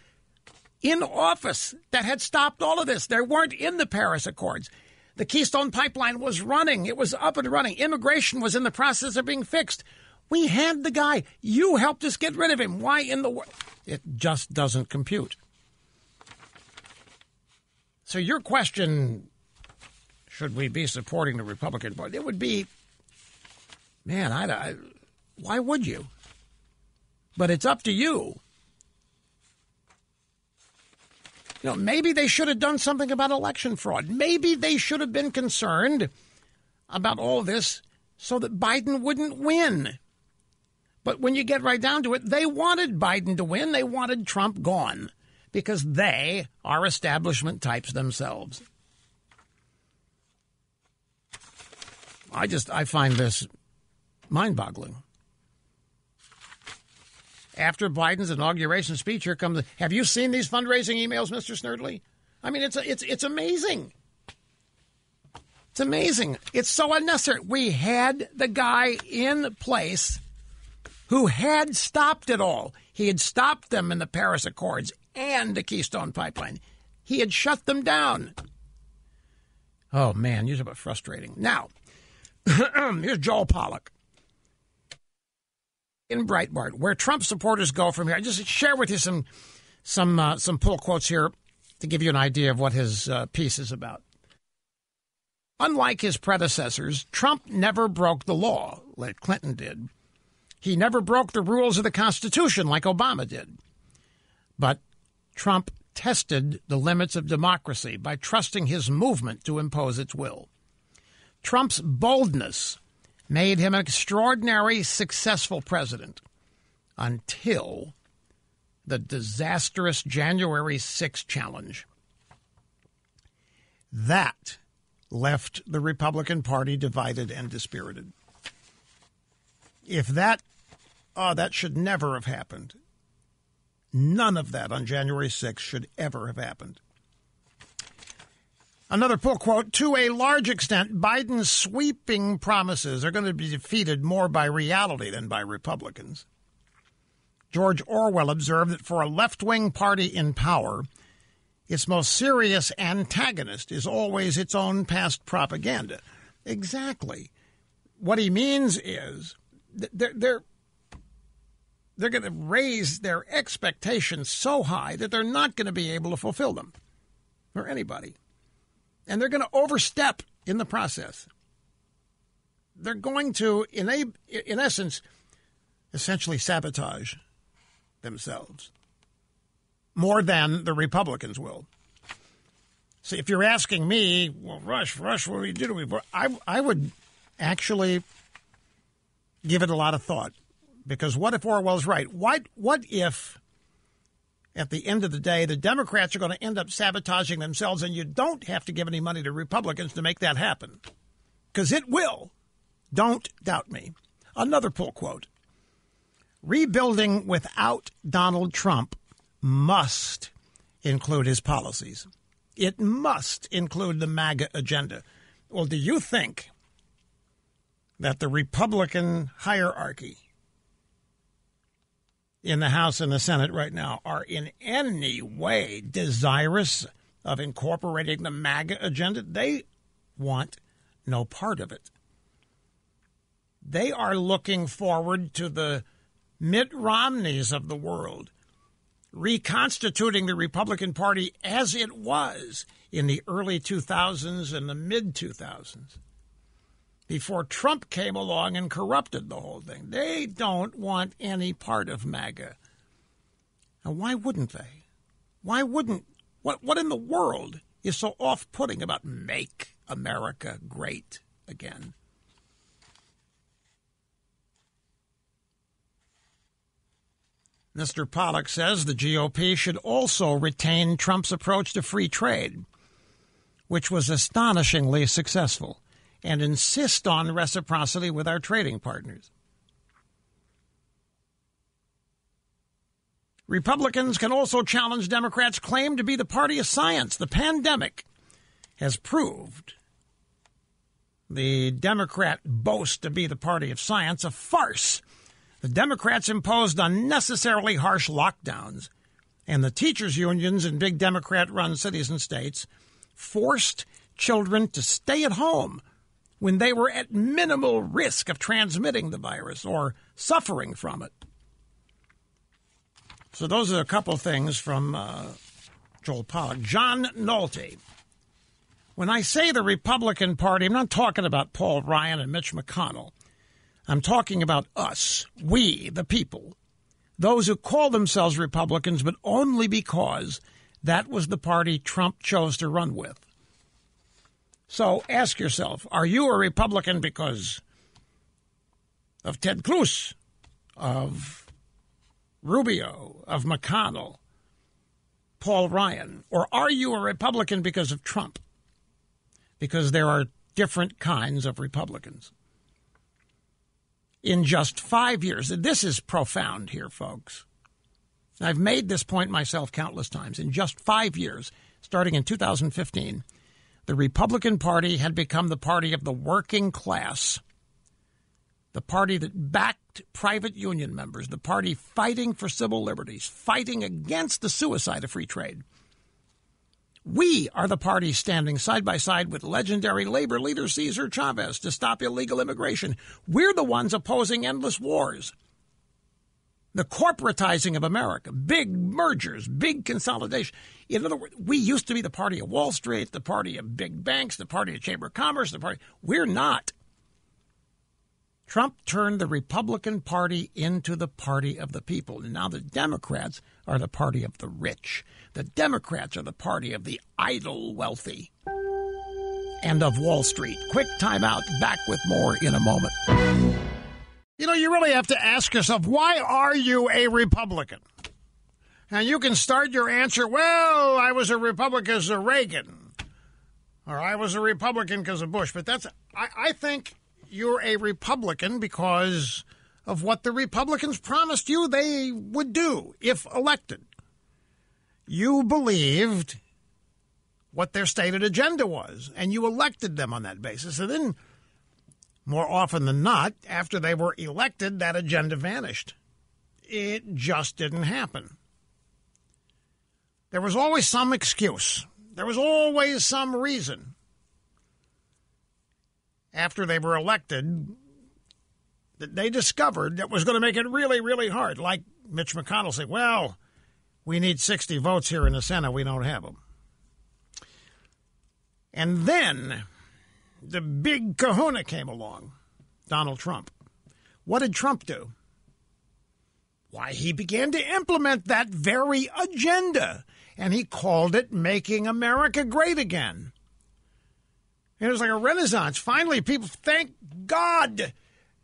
in office that had stopped all of this. They weren't in the Paris Accords. The Keystone Pipeline was running, it was up and running. Immigration was in the process of being fixed. We had the guy. You helped us get rid of him. Why in the world? It just doesn't compute. So, your question should we be supporting the Republican Party? It would be, man, I, I, why would you? But it's up to you. You know, maybe they should have done something about election fraud. Maybe they should have been concerned about all this so that Biden wouldn't win. But when you get right down to it, they wanted Biden to win. They wanted Trump gone because they are establishment types themselves. I just I find this mind-boggling. After Biden's inauguration speech, here comes. Have you seen these fundraising emails, Mr. Snerdley? I mean, it's it's it's amazing. It's amazing. It's so unnecessary. We had the guy in place who had stopped it all. He had stopped them in the Paris Accords and the Keystone Pipeline. He had shut them down. Oh man, you're about frustrating. Now, here's Joel Pollak in Breitbart, where Trump supporters go from here. I just share with you some some uh, some pull quotes here to give you an idea of what his uh, piece is about. Unlike his predecessors, Trump never broke the law like Clinton did. He never broke the rules of the Constitution like Obama did. But Trump tested the limits of democracy by trusting his movement to impose its will. Trump's boldness made him an extraordinary successful president until the disastrous January 6 challenge. That left the Republican Party divided and dispirited. If that, oh, that should never have happened. None of that on January 6th should ever have happened. Another pull quote To a large extent, Biden's sweeping promises are going to be defeated more by reality than by Republicans. George Orwell observed that for a left wing party in power, its most serious antagonist is always its own past propaganda. Exactly. What he means is they're, they're, they're going to raise their expectations so high that they're not going to be able to fulfill them for anybody. And they're going to overstep in the process. They're going to, in, a, in essence, essentially sabotage themselves more than the Republicans will. See, if you're asking me, well, Rush, Rush, what do we do to? I, I would actually give it a lot of thought because what if Orwell's right? What, what if at the end of the day, the Democrats are going to end up sabotaging themselves, and you don't have to give any money to Republicans to make that happen. Because it will. Don't doubt me. Another pull quote Rebuilding without Donald Trump must include his policies. It must include the MAGA agenda. Well, do you think that the Republican hierarchy in the House and the Senate right now are in any way desirous of incorporating the MAGA agenda. They want no part of it. They are looking forward to the Mitt Romneys of the world reconstituting the Republican Party as it was in the early 2000s and the mid 2000s. Before Trump came along and corrupted the whole thing. They don't want any part of MAGA. Now, why wouldn't they? Why wouldn't? What, what in the world is so off putting about make America great again? Mr. Pollak says the GOP should also retain Trump's approach to free trade, which was astonishingly successful, and insist on reciprocity with our trading partners. Republicans can also challenge Democrats' claim to be the party of science. The pandemic has proved the Democrat boast to be the party of science a farce. The Democrats imposed unnecessarily harsh lockdowns, and the teachers' unions in big Democrat run cities and states forced children to stay at home when they were at minimal risk of transmitting the virus or suffering from it. So, those are a couple things from uh, Joel Pollak. John Nolte. When I say the Republican Party, I'm not talking about Paul Ryan and Mitch McConnell. I'm talking about us, we, the people, those who call themselves Republicans, but only because that was the party Trump chose to run with. So ask yourself are you a Republican because of Ted Cruz, of Rubio, of McConnell, Paul Ryan, or are you a Republican because of Trump? Because there are different kinds of Republicans. In just five years, this is profound here, folks. I've made this point myself countless times. In just five years, starting in 2015, the Republican Party had become the party of the working class the party that backed private union members, the party fighting for civil liberties, fighting against the suicide of free trade. We are the party standing side by side with legendary labor leader Cesar Chavez to stop illegal immigration. We're the ones opposing endless wars. The corporatizing of America, big mergers, big consolidation. In other words, we used to be the party of Wall Street, the party of big banks, the party of Chamber of Commerce, the party. We're not. Trump turned the Republican Party into the party of the people. And now the Democrats are the party of the rich. The Democrats are the party of the idle wealthy and of Wall Street. Quick timeout. Back with more in a moment. You know, you really have to ask yourself why are you a Republican? And you can start your answer, well, I was a Republican because of Reagan, or I was a Republican because of Bush. But that's, I, I think you're a Republican because of what the Republicans promised you they would do if elected. You believed what their stated agenda was, and you elected them on that basis. And then, more often than not, after they were elected, that agenda vanished. It just didn't happen. There was always some excuse, there was always some reason after they were elected that they discovered that was going to make it really, really hard. Like Mitch McConnell said, well, we need 60 votes here in the Senate. We don't have them. And then the big kahuna came along, Donald Trump. What did Trump do? Why, he began to implement that very agenda, and he called it Making America Great Again. It was like a renaissance. Finally, people, thank God,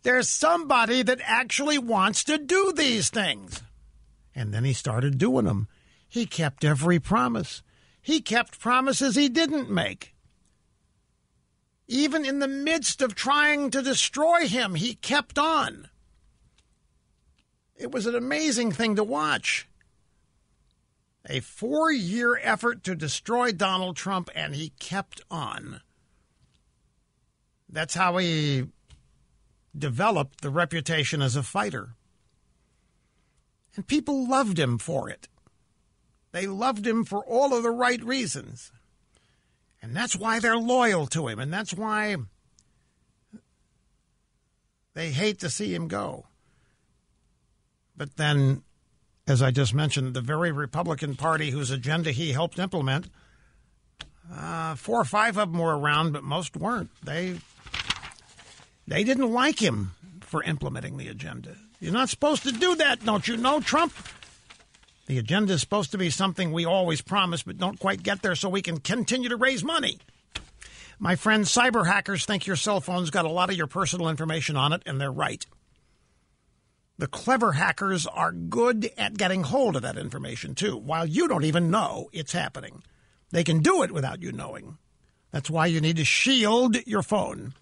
there's somebody that actually wants to do these things. And then he started doing them. He kept every promise. He kept promises he didn't make. Even in the midst of trying to destroy him, he kept on. It was an amazing thing to watch. A four year effort to destroy Donald Trump, and he kept on. That's how he developed the reputation as a fighter. And people loved him for it. They loved him for all of the right reasons. And that's why they're loyal to him. And that's why they hate to see him go. But then, as I just mentioned, the very Republican Party whose agenda he helped implement, uh, four or five of them were around, but most weren't. They They didn't like him for implementing the agenda. You're not supposed to do that, don't you know, Trump? The agenda is supposed to be something we always promise but don't quite get there so we can continue to raise money. My friends, cyber hackers think your cell phone's got a lot of your personal information on it, and they're right. The clever hackers are good at getting hold of that information, too, while you don't even know it's happening. They can do it without you knowing. That's why you need to shield your phone.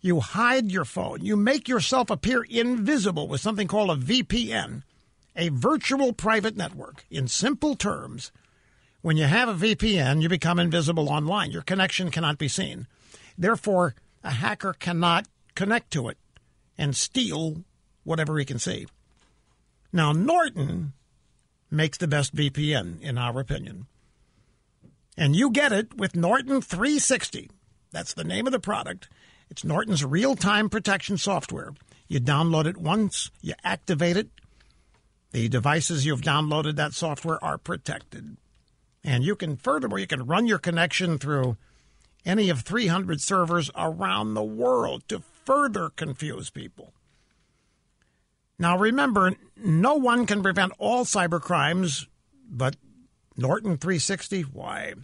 You hide your phone. You make yourself appear invisible with something called a VPN, a virtual private network. In simple terms, when you have a VPN, you become invisible online. Your connection cannot be seen. Therefore, a hacker cannot connect to it and steal whatever he can see. Now, Norton makes the best VPN, in our opinion. And you get it with Norton 360. That's the name of the product. It's Norton's real time protection software. You download it once, you activate it. The devices you've downloaded that software are protected. And you can, furthermore, you can run your connection through any of 300 servers around the world to further confuse people. Now, remember, no one can prevent all cyber crimes, but Norton 360, why?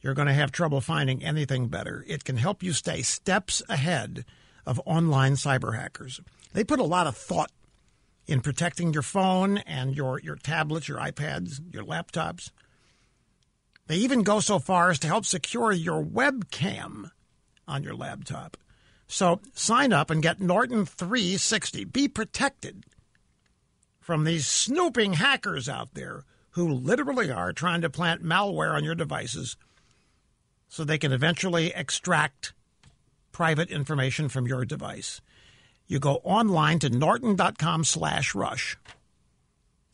You're going to have trouble finding anything better. It can help you stay steps ahead of online cyber hackers. They put a lot of thought in protecting your phone and your, your tablets, your iPads, your laptops. They even go so far as to help secure your webcam on your laptop. So sign up and get Norton 360. Be protected from these snooping hackers out there who literally are trying to plant malware on your devices so they can eventually extract private information from your device. You go online to norton.com slash rush.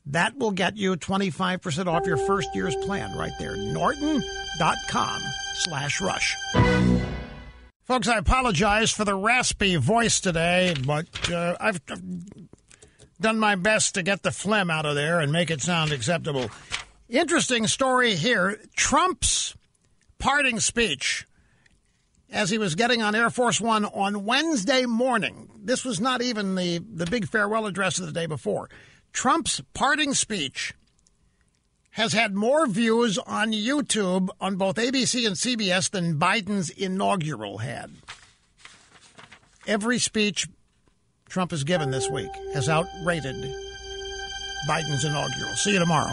That will get you 25% off your first year's plan right there. Norton.com slash rush. Folks, I apologize for the raspy voice today, but uh, I've, I've done my best to get the phlegm out of there and make it sound acceptable. Interesting story here. Trump's parting speech as he was getting on Air Force One on Wednesday morning. This was not even the, the big farewell address of the day before. Trump's parting speech has had more views on YouTube on both ABC and CBS than Biden's inaugural had. Every speech Trump has given this week has outrated Biden's inaugural. See you tomorrow.